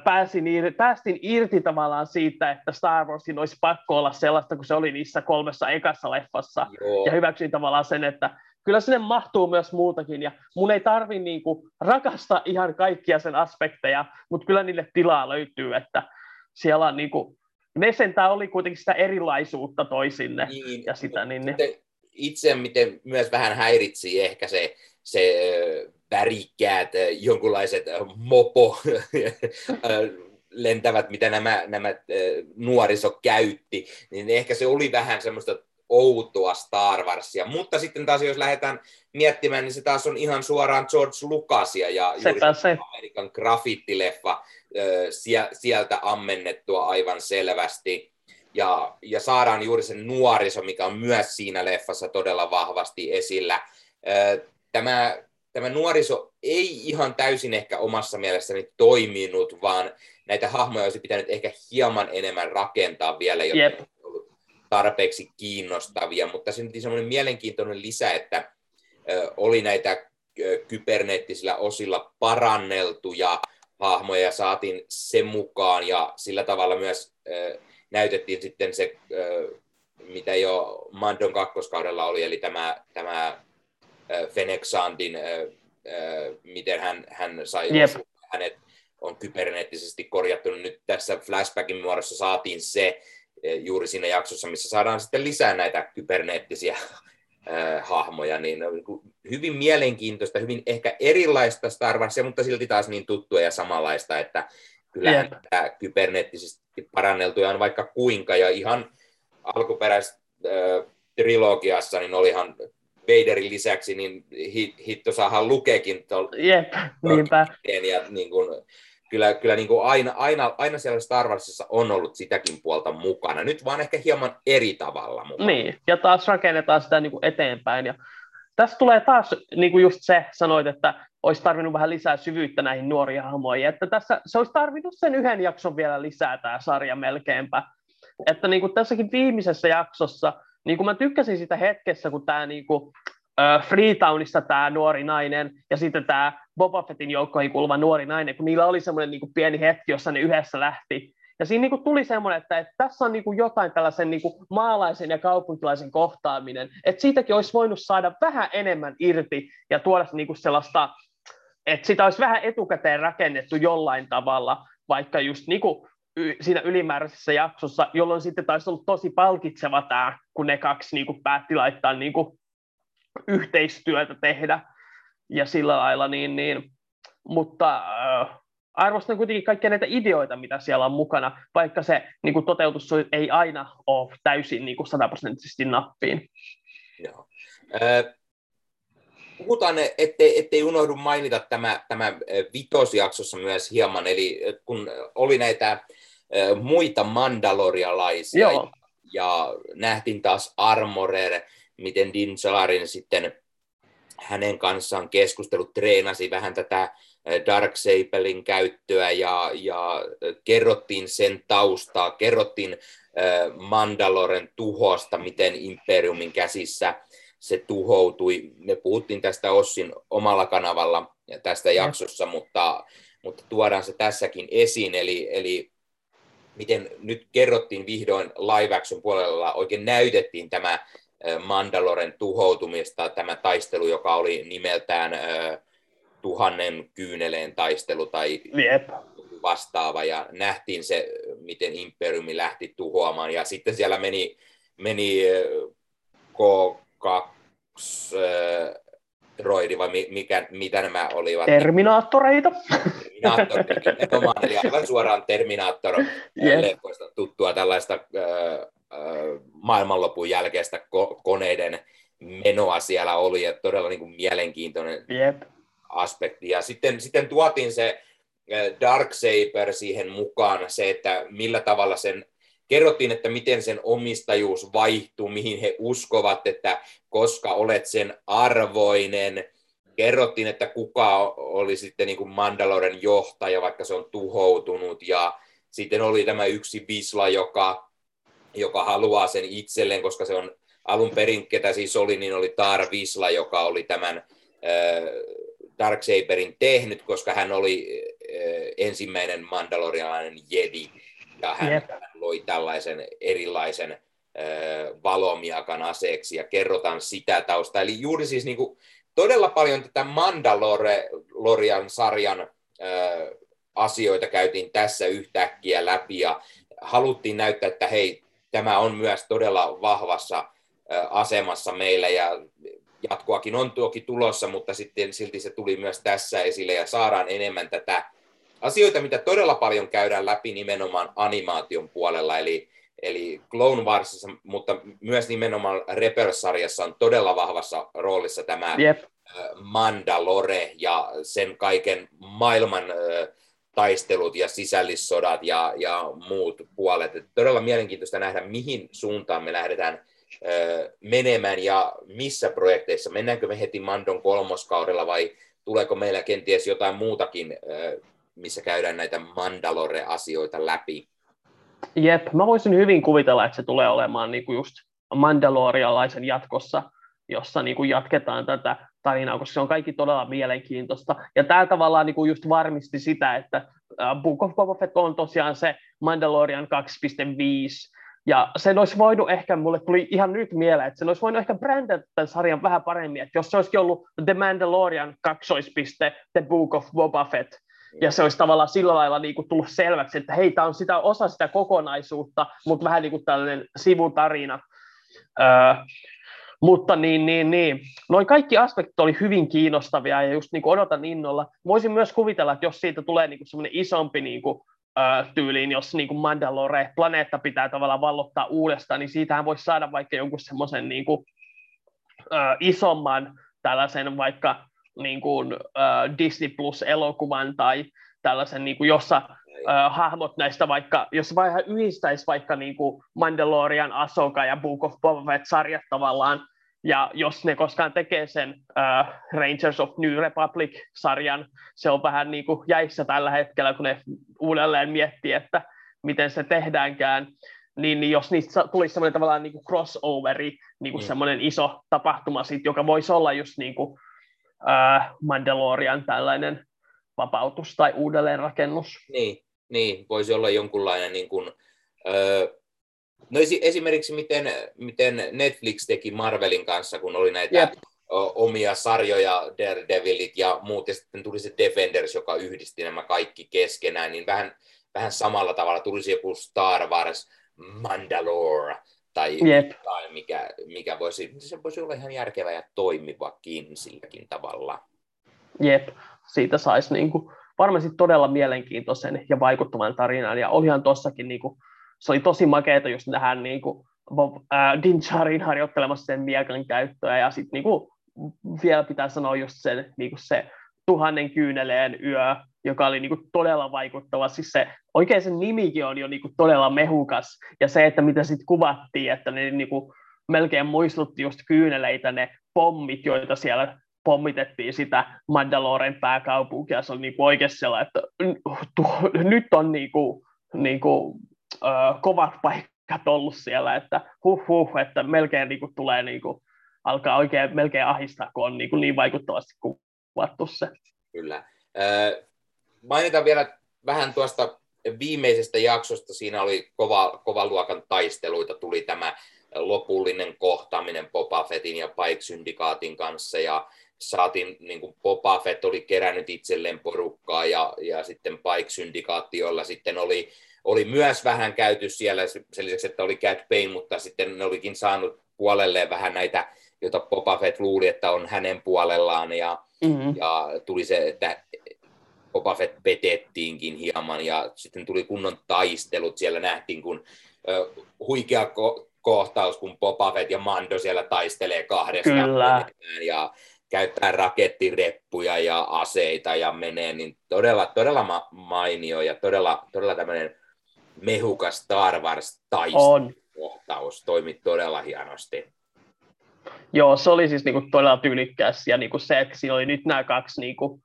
pääsin, päästin irti tavallaan siitä, että Star Warsin olisi pakko olla sellaista, kun se oli niissä kolmessa ekassa leffassa. Joo. Ja hyväksyin tavallaan sen, että kyllä sinne mahtuu myös muutakin, ja mun ei tarvi niinku rakastaa ihan kaikkia sen aspekteja, mutta kyllä niille tilaa löytyy, että siellä on niinku, ne sentään oli kuitenkin sitä erilaisuutta toisinne. Niin, ja sitä, niin, niin. Itse miten myös vähän häiritsi ehkä se, se värikkäät, jonkunlaiset mopo lentävät, mitä nämä, nämä nuoriso käytti, niin ehkä se oli vähän semmoista outoa Star Warsia. Mutta sitten taas, jos lähdetään miettimään, niin se taas on ihan suoraan George Lucasia ja se juuri se. Amerikan graffittileffa sieltä ammennettua aivan selvästi. Ja, ja saadaan juuri se nuoriso, mikä on myös siinä leffassa todella vahvasti esillä. Tämä, tämä nuoriso ei ihan täysin ehkä omassa mielessäni toiminut, vaan näitä hahmoja olisi pitänyt ehkä hieman enemmän rakentaa vielä, jotta yep tarpeeksi kiinnostavia, mutta se on semmoinen mielenkiintoinen lisä, että oli näitä kyberneettisillä osilla paranneltuja hahmoja ja saatiin sen mukaan ja sillä tavalla myös näytettiin sitten se, mitä jo Mandon kakkoskaudella oli, eli tämä, tämä Fenexandin, miten hän, hän sai yep. hänet on kyberneettisesti korjattu. Nyt tässä flashbackin muodossa saatiin se, juuri siinä jaksossa, missä saadaan sitten lisää näitä kyberneettisiä hahmoja, niin hyvin mielenkiintoista, hyvin ehkä erilaista Star Warsia, mutta silti taas niin tuttua ja samanlaista, että kyllähän yep. tämä kyberneettisesti paranneltuja on vaikka kuinka, ja ihan alkuperäisessä äh, trilogiassa, niin olihan Vaderin lisäksi, niin hitto saahan lukeekin tuolla. Jep, niinpä. Ja niin kuin, kyllä, kyllä niin kuin aina, aina, aina siellä Star Warsissa on ollut sitäkin puolta mukana. Nyt vaan ehkä hieman eri tavalla mukana. Niin, ja taas rakennetaan sitä niin kuin eteenpäin. Ja tässä tulee taas niin kuin just se, sanoit, että olisi tarvinnut vähän lisää syvyyttä näihin nuoriin hahmoihin. Että tässä, se olisi tarvinnut sen yhden jakson vielä lisää tämä sarja melkeinpä. Että niin kuin tässäkin viimeisessä jaksossa, niin kuin mä tykkäsin sitä hetkessä, kun tämä niin kuin, Freetownissa tämä nuori nainen ja sitten tämä Boba Fettin joukkoihin kuuluva nuori nainen, kun niillä oli semmoinen niin pieni hetki, jossa ne yhdessä lähti. Ja siinä niin kuin tuli semmoinen, että, että tässä on niin kuin jotain tällaisen niin kuin maalaisen ja kaupunkilaisen kohtaaminen, että siitäkin olisi voinut saada vähän enemmän irti ja tuoda niin kuin sellaista, että sitä olisi vähän etukäteen rakennettu jollain tavalla, vaikka just niin kuin siinä ylimääräisessä jaksossa, jolloin sitten taisi ollut tosi palkitseva tämä, kun ne kaksi niin kuin päätti laittaa niin kuin yhteistyötä tehdä ja sillä lailla, niin, niin mutta äh, arvostan kuitenkin kaikkia näitä ideoita, mitä siellä on mukana, vaikka se niin kuin toteutus ei aina ole täysin niin kuin sataprosenttisesti nappiin. Joo. Äh, puhutaan, ettei, ettei unohdu mainita tämä, tämä vitosjaksossa myös hieman, eli kun oli näitä muita mandalorialaisia Joo. ja, nähtiin taas Armorer, miten Din Salarin sitten hänen kanssaan keskustelut treenasi vähän tätä Dark Sabelin käyttöä ja, ja kerrottiin sen taustaa, kerrottiin Mandaloren tuhosta, miten Imperiumin käsissä se tuhoutui. Me puhuttiin tästä Ossin omalla kanavalla tästä jaksossa, mutta, mutta tuodaan se tässäkin esiin, eli, eli miten nyt kerrottiin vihdoin live action puolella, oikein näytettiin tämä Mandaloren tuhoutumista, tämä taistelu, joka oli nimeltään tuhannen kyyneleen taistelu tai Jep. vastaava, ja nähtiin se, miten Imperiumi lähti tuhoamaan, ja sitten siellä meni, meni K2 droidi, vai mikä, mitä nämä olivat? Terminaattoreita. Terminaattoreita, eli aivan suoraan Terminaattor yep. tuttua tällaista äh, maailmanlopun jälkeistä ko- koneiden menoa siellä oli, ja todella niin kuin mielenkiintoinen yep. aspekti. Ja sitten, sitten tuotiin se Dark Saber siihen mukaan, se, että millä tavalla sen kerrottiin, että miten sen omistajuus vaihtuu, mihin he uskovat, että koska olet sen arvoinen. Kerrottiin, että kuka oli sitten niin kuin Mandaloren johtaja, vaikka se on tuhoutunut. Ja sitten oli tämä yksi Visla, joka joka haluaa sen itselleen, koska se on alun perin, ketä siis oli, niin oli Tar Visla, joka oli tämän äh, Darksaberin tehnyt, koska hän oli ensimmäinen mandalorialainen jedi, ja hän, hän loi tällaisen erilaisen valomiakan aseeksi, ja kerrotaan sitä tausta. Eli juuri siis niin kuin, todella paljon tätä Mandalorian sarjan asioita käytiin tässä yhtäkkiä läpi, ja haluttiin näyttää, että hei, tämä on myös todella vahvassa asemassa meillä, ja jatkoakin on tuoki tulossa, mutta sitten silti se tuli myös tässä esille ja saadaan enemmän tätä asioita, mitä todella paljon käydään läpi nimenomaan animaation puolella, eli, eli Clone Warsissa, mutta myös nimenomaan Rebels-sarjassa on todella vahvassa roolissa tämä Jep. Mandalore ja sen kaiken maailman taistelut ja sisällissodat ja, ja muut puolet. Et todella mielenkiintoista nähdä, mihin suuntaan me lähdetään menemään ja missä projekteissa. Mennäänkö me heti Mandon kolmoskaudella vai tuleeko meillä kenties jotain muutakin, missä käydään näitä Mandalore-asioita läpi? Jep, mä voisin hyvin kuvitella, että se tulee olemaan niinku just Mandalorialaisen jatkossa, jossa niinku jatketaan tätä tarinaa, koska se on kaikki todella mielenkiintoista. Ja tämä tavallaan niinku just varmisti sitä, että Book of Boba Fett on tosiaan se Mandalorian 2.5, ja sen olisi voinut ehkä, mulle tuli ihan nyt mieleen, että sen olisi voinut ehkä brändätä tämän sarjan vähän paremmin, että jos se olisikin ollut The Mandalorian kaksoispiste, The Book of Boba Fett, ja se olisi tavallaan sillä lailla niin kuin tullut selväksi, että hei, tämä on sitä, osa sitä kokonaisuutta, mutta vähän niin kuin tällainen sivutarina. Öö, mutta niin, niin, niin. Noin kaikki aspektit oli hyvin kiinnostavia ja just niin kuin odotan innolla. Voisin myös kuvitella, että jos siitä tulee niin kuin semmoinen isompi niin kuin tyyliin, jos niin kuin Mandalore, planeetta pitää tavallaan vallottaa uudestaan, niin siitähän voisi saada vaikka jonkun semmoisen niin kuin, äh, isomman tällaisen vaikka niin kuin, äh, Disney Plus-elokuvan tai tällaisen, niin kuin, jossa äh, hahmot näistä vaikka, jos vähän yhdistäisi vaikka niin kuin Mandalorian, Asoka ja Book of Boba Fett-sarjat tavallaan, ja jos ne koskaan tekee sen uh, Rangers of New Republic-sarjan, se on vähän niin kuin jäissä tällä hetkellä, kun ne uudelleen miettii, että miten se tehdäänkään, niin, niin jos niistä tulisi semmoinen tavallaan niin kuin crossoveri, niin kuin mm. semmoinen iso tapahtuma, sit, joka voisi olla just niin kuin, uh, Mandalorian tällainen vapautus tai uudelleenrakennus. Niin, niin voisi olla jonkunlainen niin kuin, No esimerkiksi miten, miten Netflix teki Marvelin kanssa, kun oli näitä yep. omia sarjoja, Daredevilit ja muut, ja sitten tuli se Defenders, joka yhdisti nämä kaikki keskenään, niin vähän, vähän samalla tavalla tulisi joku Star Wars Mandalore, tai, tai mikä, mikä voisi, se voisi olla ihan järkevä ja toimivakin silläkin tavalla. Jep, siitä saisi niinku varmasti todella mielenkiintoisen ja vaikuttavan tarinan, ja olihan tuossakin niinku, se oli tosi makeeta just nähdä niin kuin Bob, äh, Dinjarin harjoittelemassa sen miekan käyttöä, ja sitten niin kuin, vielä pitää sanoa just sen, niin kuin se tuhannen kyyneleen yö, joka oli niin kuin todella vaikuttava. Siis se, oikein sen nimikin on jo niin kuin todella mehukas, ja se, että mitä sitten kuvattiin, että ne niin kuin melkein muistutti just kyyneleitä ne pommit, joita siellä pommitettiin sitä Mandaloren pääkaupunkia. Se oli niin kuin oikeasti sellainen, että nyt on niin kuin, niin kuin ö, kovat paikat ollut siellä, että huh huh, että melkein niin kuin, tulee niin kuin, alkaa oikein melkein ahistaa, kun on niin, kuin, niin vaikuttavasti kuvattu se. Kyllä. Ö, mainitaan vielä vähän tuosta viimeisestä jaksosta. Siinä oli kova, kova luokan taisteluita, tuli tämä lopullinen kohtaaminen Boba Fettin ja Pike Syndikaatin kanssa ja saatiin, niin kuin Boba Fett oli kerännyt itselleen porukkaa ja, ja sitten Pike Syndikaatti, jolla sitten oli oli myös vähän käyty siellä sen lisäksi, että oli Cat Payne, mutta sitten ne olikin saanut puolelleen vähän näitä, joita Boba Fett luuli, että on hänen puolellaan ja, mm-hmm. ja tuli se, että Boba Fett petettiinkin hieman ja sitten tuli kunnon taistelut, siellä nähtiin kun ö, huikea ko- kohtaus, kun Boba Fett ja Mando siellä taistelee kahdestaan Kyllä. ja käyttää rakettireppuja ja aseita ja menee, niin todella, todella ma- mainio ja todella, todella tämmöinen mehukas Star Wars kohtaus toimi todella hienosti. Joo, se oli siis niinku todella tyylikkäs ja niinku se, että siinä oli nyt nämä kaksi niinku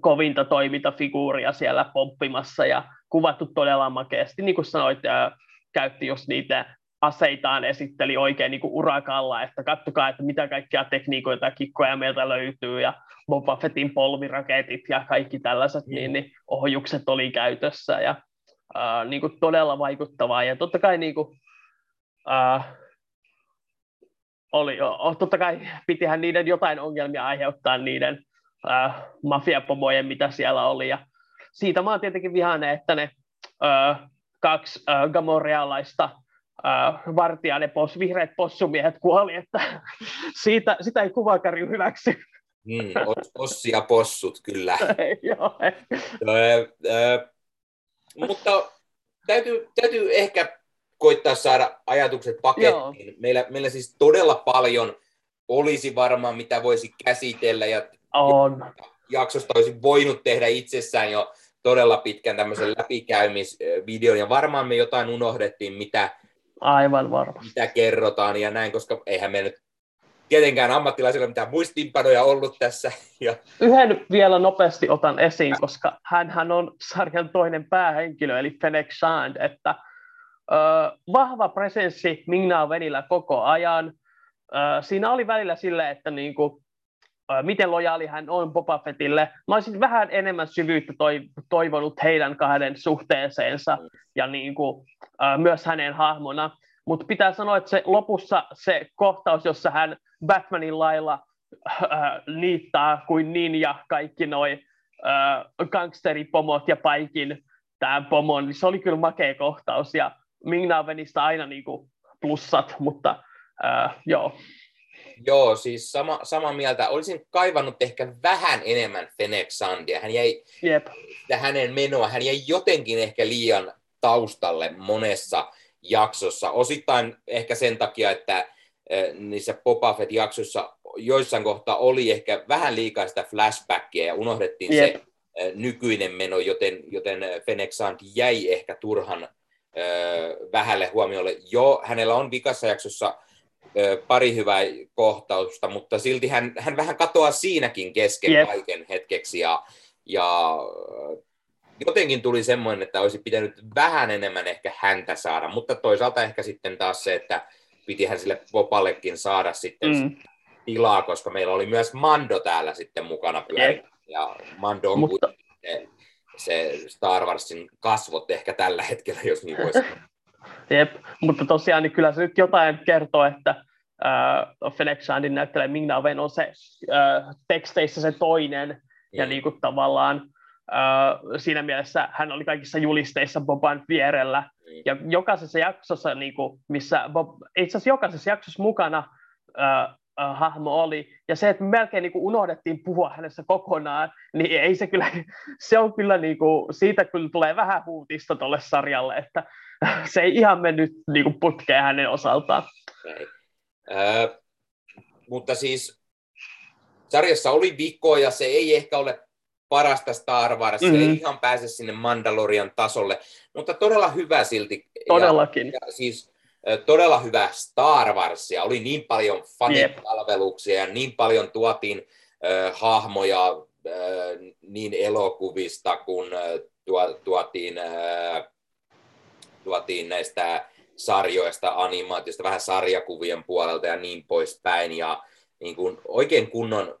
kovinta toimintafiguuria siellä pomppimassa ja kuvattu todella makeasti, niin kuin sanoit, ja käytti just niitä aseitaan esitteli oikein niin kuin urakalla, että kattokaa, että mitä kaikkia tekniikoita ja kikkoja meiltä löytyy, ja Boba Fettin polviraketit ja kaikki tällaiset, mm. niin, niin ohjukset oli käytössä, ja äh, niin kuin todella vaikuttavaa, ja totta kai niin kuin, äh, oli, totta kai pitihän niiden jotain ongelmia aiheuttaa niiden äh, mafiapomojen, mitä siellä oli, ja siitä mä oon tietenkin vihainen, että ne äh, kaksi äh, gamorealaista äh, vartijaa, ne pos, vihreät possumiehet kuoli, että siitä, sitä ei kuvakarju hyväksy. Mm, ossi ja possut, kyllä. Joo. Mutta täytyy, täytyy ehkä koittaa saada ajatukset pakettiin. Meillä, meillä siis todella paljon olisi varmaan, mitä voisi käsitellä, ja on. jaksosta olisi voinut tehdä itsessään jo todella pitkän tämmöisen läpikäymisvideon, ja varmaan me jotain unohdettiin, mitä, Aivan varmasti. mitä kerrotaan ja näin, koska eihän me nyt tietenkään ammattilaisilla mitään muistiinpanoja ollut tässä. Ja... Yhden vielä nopeasti otan esiin, koska hän on sarjan toinen päähenkilö, eli Fennec Shand, että ö, vahva presenssi Ming-Na Venillä koko ajan. Ö, siinä oli välillä sille, että niinku, miten lojaali hän on Boba Fettille. Mä olisin vähän enemmän syvyyttä toivonut heidän kahden suhteeseensa ja niin kuin, myös hänen hahmona. Mutta pitää sanoa, että se lopussa se kohtaus, jossa hän Batmanin lailla äh, niittää kuin ninja kaikki noi äh, gangsteripomot ja paikin tämän pomon, niin se oli kyllä makea kohtaus ja Ming Venistä aina niinku plussat, mutta äh, joo. Joo, siis sama, sama mieltä. Olisin kaivannut ehkä vähän enemmän Fennec Sandia. Hän jäi, Jep. hänen menoa, hän jäi jotenkin ehkä liian taustalle monessa jaksossa. Osittain ehkä sen takia, että niissä Boba Fett-jaksoissa joissain kohtaa oli ehkä vähän liikaa sitä flashbackia ja unohdettiin Jep. se nykyinen meno, joten, joten Fennec Sand jäi ehkä turhan vähälle huomiolle. Jo, hänellä on vikassa jaksossa pari hyvää kohtausta, mutta silti hän, hän vähän katoaa siinäkin kesken yep. kaiken hetkeksi ja, ja jotenkin tuli semmoinen, että olisi pitänyt vähän enemmän ehkä häntä saada, mutta toisaalta ehkä sitten taas se, että pitihän sille Popallekin saada sitten mm. tilaa, koska meillä oli myös Mando täällä sitten mukana pyöriä. Ja Mando on mutta... se, se Star Warsin kasvot ehkä tällä hetkellä, jos niin voisi Jep, mutta tosiaan niin kyllä se nyt jotain kertoo, että äh, Shandin näyttelee Ming Na Wen on se äh, teksteissä se toinen, mm. ja niin kuin tavallaan äh, siinä mielessä hän oli kaikissa julisteissa Boban vierellä, mm. ja jokaisessa jaksossa, niin kuin, missä Bob, itse asiassa jokaisessa jaksossa mukana äh, uh, hahmo oli. Ja se, että melkein niin kuin unohdettiin puhua hänessä kokonaan, niin ei se kyllä, se on kyllä niin kuin, siitä kyllä tulee vähän huutista tuolle sarjalle, että se ei ihan mennyt niin kuin putkeen hänen osaltaan. Äh, mutta siis sarjassa oli vikoja, se ei ehkä ole parasta Star Wars, mm-hmm. ei ihan pääse sinne Mandalorian tasolle, mutta todella hyvä silti. Todellakin. Ja, ja siis todella hyvä Star Warsia, oli niin paljon fanipalveluksia ja niin paljon tuotiin äh, hahmoja äh, niin elokuvista kuin äh, tuo, tuotiin, äh, tuotiin näistä sarjoista, animaatiosta, vähän sarjakuvien puolelta ja niin poispäin. Ja niin kuin oikein kunnon,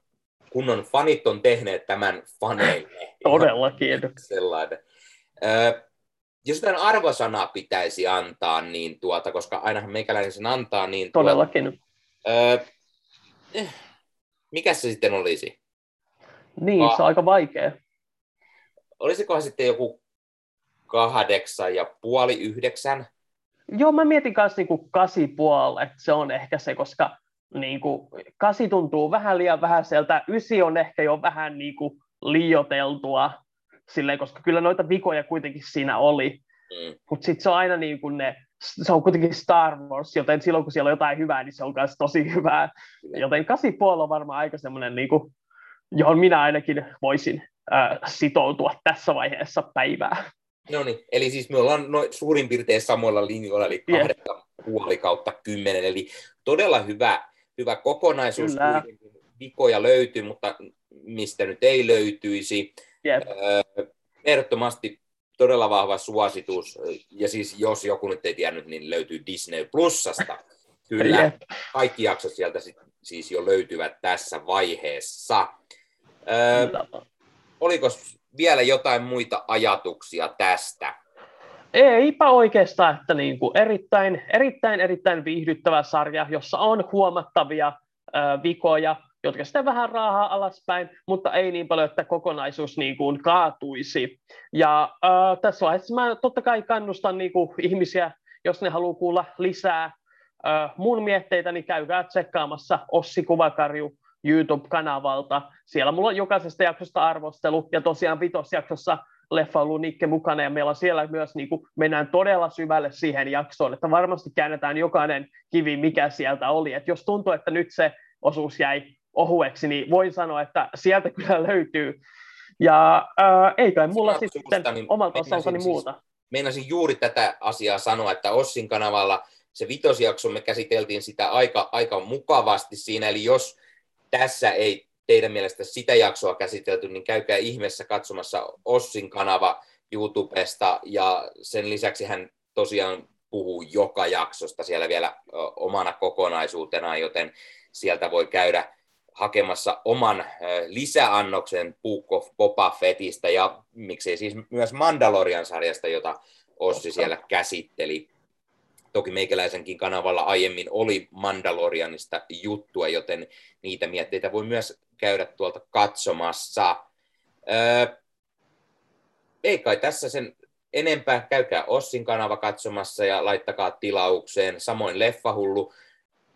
kunnon fanit on tehneet tämän faneille. Todellakin. Sellainen. Jos jotain arvosanaa pitäisi antaa, niin tuota, koska ainahan meikäläinen sen antaa, niin... Tuota, Todellakin. Öö, eh, mikä se sitten olisi? Niin, Ka- se on aika vaikea. Olisikohan sitten joku kahdeksan ja puoli, yhdeksän? Joo, mä mietin kanssa niin kasi puoli, että se on ehkä se, koska niin kuin, kasi tuntuu vähän liian vähäiseltä, ysi on ehkä jo vähän niin kuin, liioteltua, silleen, koska kyllä noita vikoja kuitenkin siinä oli, mm. mutta sitten se on aina niin kuin ne, se on kuitenkin Star Wars, joten silloin kun siellä on jotain hyvää, niin se on myös tosi hyvää. Mm. Joten kasi on varmaan aika semmoinen, niin kuin, johon minä ainakin voisin äh, sitoutua tässä vaiheessa päivää. No niin, eli siis me ollaan noin suurin piirtein samoilla linjoilla, eli kahdeksan yeah. puoli kautta kymmenen, eli todella hyvä, hyvä kokonaisuus. Kyllä. Vikoja löytyy, mutta mistä nyt ei löytyisi. Yep. Ehdottomasti todella vahva suositus. Ja siis jos joku nyt ei tiennyt, niin löytyy Disney Plusasta. Kyllä, kaikki jaksot sieltä siis jo löytyvät tässä vaiheessa. Öö, oliko vielä jotain muita ajatuksia tästä? Eipä oikeastaan, että niin kuin erittäin, erittäin, erittäin viihdyttävä sarja, jossa on huomattavia äh, vikoja, jotka sitten vähän raahaa alaspäin, mutta ei niin paljon, että kokonaisuus niin kuin kaatuisi. Ja äh, tässä vaiheessa mä totta kai kannustan niin kuin ihmisiä, jos ne haluaa kuulla lisää äh, mun mietteitä, niin käykää tsekkaamassa Ossi Kuvakarju YouTube-kanavalta. Siellä mulla on jokaisesta jaksosta arvostelu, ja tosiaan vitosjaksossa leffa ollut Nikke mukana, ja meillä on siellä myös, niin kuin, mennään todella syvälle siihen jaksoon, että varmasti käännetään jokainen kivi, mikä sieltä oli. Et jos tuntuu, että nyt se osuus jäi ohueksi, niin voin sanoa, että sieltä kyllä löytyy. Ja äh, ei kai mulla Sanat sitten niin omalta osaltani siis, muuta. Meinasin juuri tätä asiaa sanoa, että Ossin kanavalla se vitosjakso, me käsiteltiin sitä aika, aika mukavasti siinä, eli jos tässä ei teidän mielestä sitä jaksoa käsitelty, niin käykää ihmeessä katsomassa Ossin kanava YouTubesta, ja sen lisäksi hän tosiaan puhuu joka jaksosta siellä vielä omana kokonaisuutena, joten sieltä voi käydä hakemassa oman lisäannoksen Book of Boba Fettistä ja miksei siis myös Mandalorian-sarjasta, jota Ossi siellä käsitteli. Toki meikäläisenkin kanavalla aiemmin oli Mandalorianista juttua, joten niitä mietteitä voi myös käydä tuolta katsomassa. Öö, ei kai tässä sen enempää. Käykää Ossin kanava katsomassa ja laittakaa tilaukseen. Samoin Leffahullu.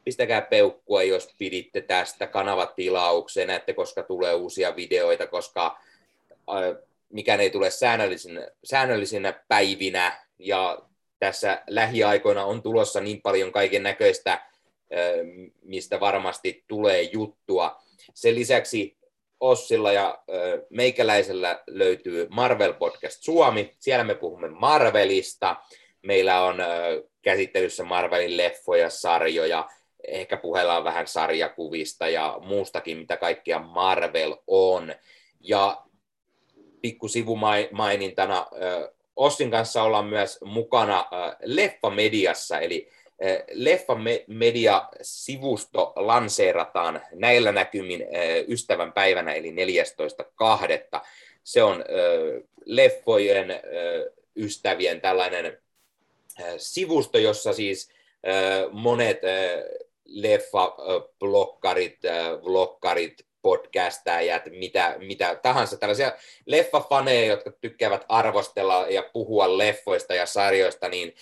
Pistäkää peukkua, jos piditte tästä kanavatilaukseen, näette, koska tulee uusia videoita, koska mikään ei tule säännöllisinä, säännöllisinä päivinä ja tässä lähiaikoina on tulossa niin paljon kaiken näköistä, mistä varmasti tulee juttua. Sen lisäksi Ossilla ja meikäläisellä löytyy Marvel Podcast Suomi. Siellä me puhumme Marvelista. Meillä on käsittelyssä Marvelin leffoja, sarjoja, ehkä puhellaan vähän sarjakuvista ja muustakin, mitä kaikkia Marvel on. Ja pikku sivumainintana Ossin kanssa ollaan myös mukana Leffa-mediassa, eli Leffa Media-sivusto lanseerataan näillä näkymin ystävän päivänä, eli 14.2. Se on leffojen ystävien tällainen sivusto, jossa siis monet leffa-blokkarit, vloggarit, podcastajat, mitä, mitä tahansa, tällaisia leffafaneja, jotka tykkäävät arvostella ja puhua leffoista ja sarjoista, niin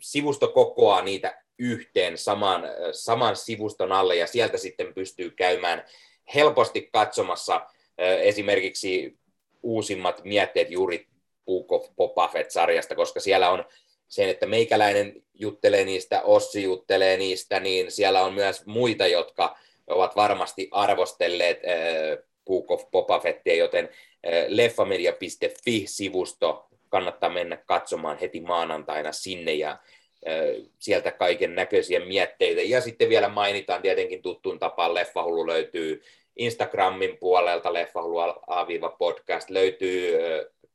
sivusto kokoaa niitä yhteen saman, saman sivuston alle ja sieltä sitten pystyy käymään helposti katsomassa esimerkiksi uusimmat mietteet juuri Book of Boba Fett-sarjasta, koska siellä on sen, että meikäläinen juttelee niistä, Ossi juttelee niistä, niin siellä on myös muita, jotka ovat varmasti arvostelleet äh, Book of Boba Fettia, joten äh, leffamedia.fi-sivusto kannattaa mennä katsomaan heti maanantaina sinne ja äh, sieltä kaiken näköisiä mietteitä. Ja sitten vielä mainitaan tietenkin tuttuun tapaan Leffahullu löytyy Instagramin puolelta Leffahullu A-viiva podcast, löytyy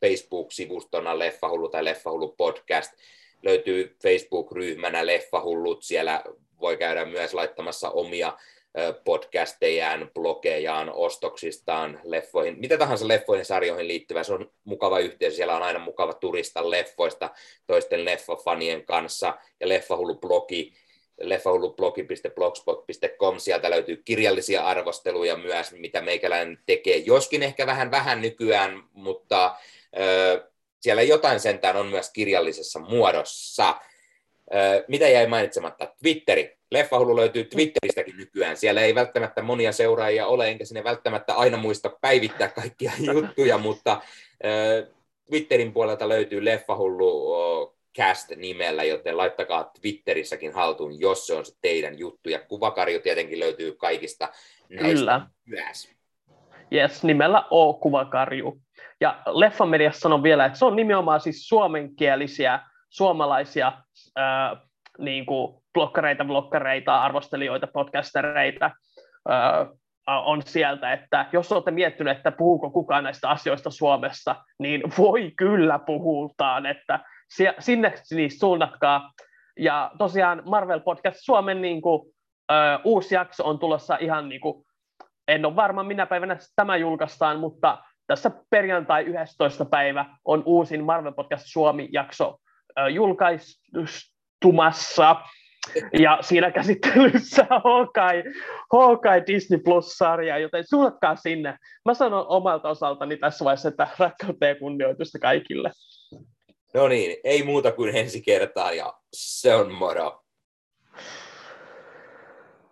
Facebook-sivustona Leffahullu tai Leffahullu podcast, löytyy Facebook-ryhmänä Leffahullut, siellä voi käydä myös laittamassa omia podcastejaan, blogejaan, ostoksistaan, leffoihin, mitä tahansa leffoihin, sarjoihin liittyvä. Se on mukava yhteys. Siellä on aina mukava turista leffoista toisten leffafanien kanssa. Ja Leffahullu-blogi, leffahullu-blogi.blogspot.com, sieltä löytyy kirjallisia arvosteluja myös, mitä meikäläinen tekee. Joskin ehkä vähän vähän nykyään, mutta ö, siellä jotain sentään on myös kirjallisessa muodossa. Ö, mitä jäi mainitsematta? Twitteri Leffahullu löytyy Twitteristäkin nykyään. Siellä ei välttämättä monia seuraajia ole, enkä sinne välttämättä aina muista päivittää kaikkia juttuja, mutta Twitterin puolelta löytyy Leffahullu cast nimellä, joten laittakaa Twitterissäkin haltuun, jos se on se teidän juttu. Ja kuvakarju tietenkin löytyy kaikista näistä Kyllä. myös. Yes, nimellä O kuvakarju. Ja Leffamediassa sanon vielä, että se on nimenomaan siis suomenkielisiä suomalaisia äh, niin kuin blokkareita, blokkareita, arvostelijoita, podcastereita, on sieltä, että jos olette miettineet, että puhuuko kukaan näistä asioista Suomessa, niin voi kyllä puhutaan, että sinne siis suunnatkaa. Ja tosiaan Marvel Podcast Suomen niin kuin, uusi jakso on tulossa ihan niin kuin, en ole varma minä päivänä tämä julkaistaan, mutta tässä perjantai 11. päivä on uusin Marvel Podcast Suomi-jakso julkaistumassa. Ja siinä käsittelyssä Hawkeye, Hawkeye Disney Plus-sarja, joten suunnatkaa sinne. Mä sanon omalta osaltani tässä vaiheessa, että rakkautta ja kunnioitusta kaikille. No niin, ei muuta kuin ensi kertaa ja se on moro.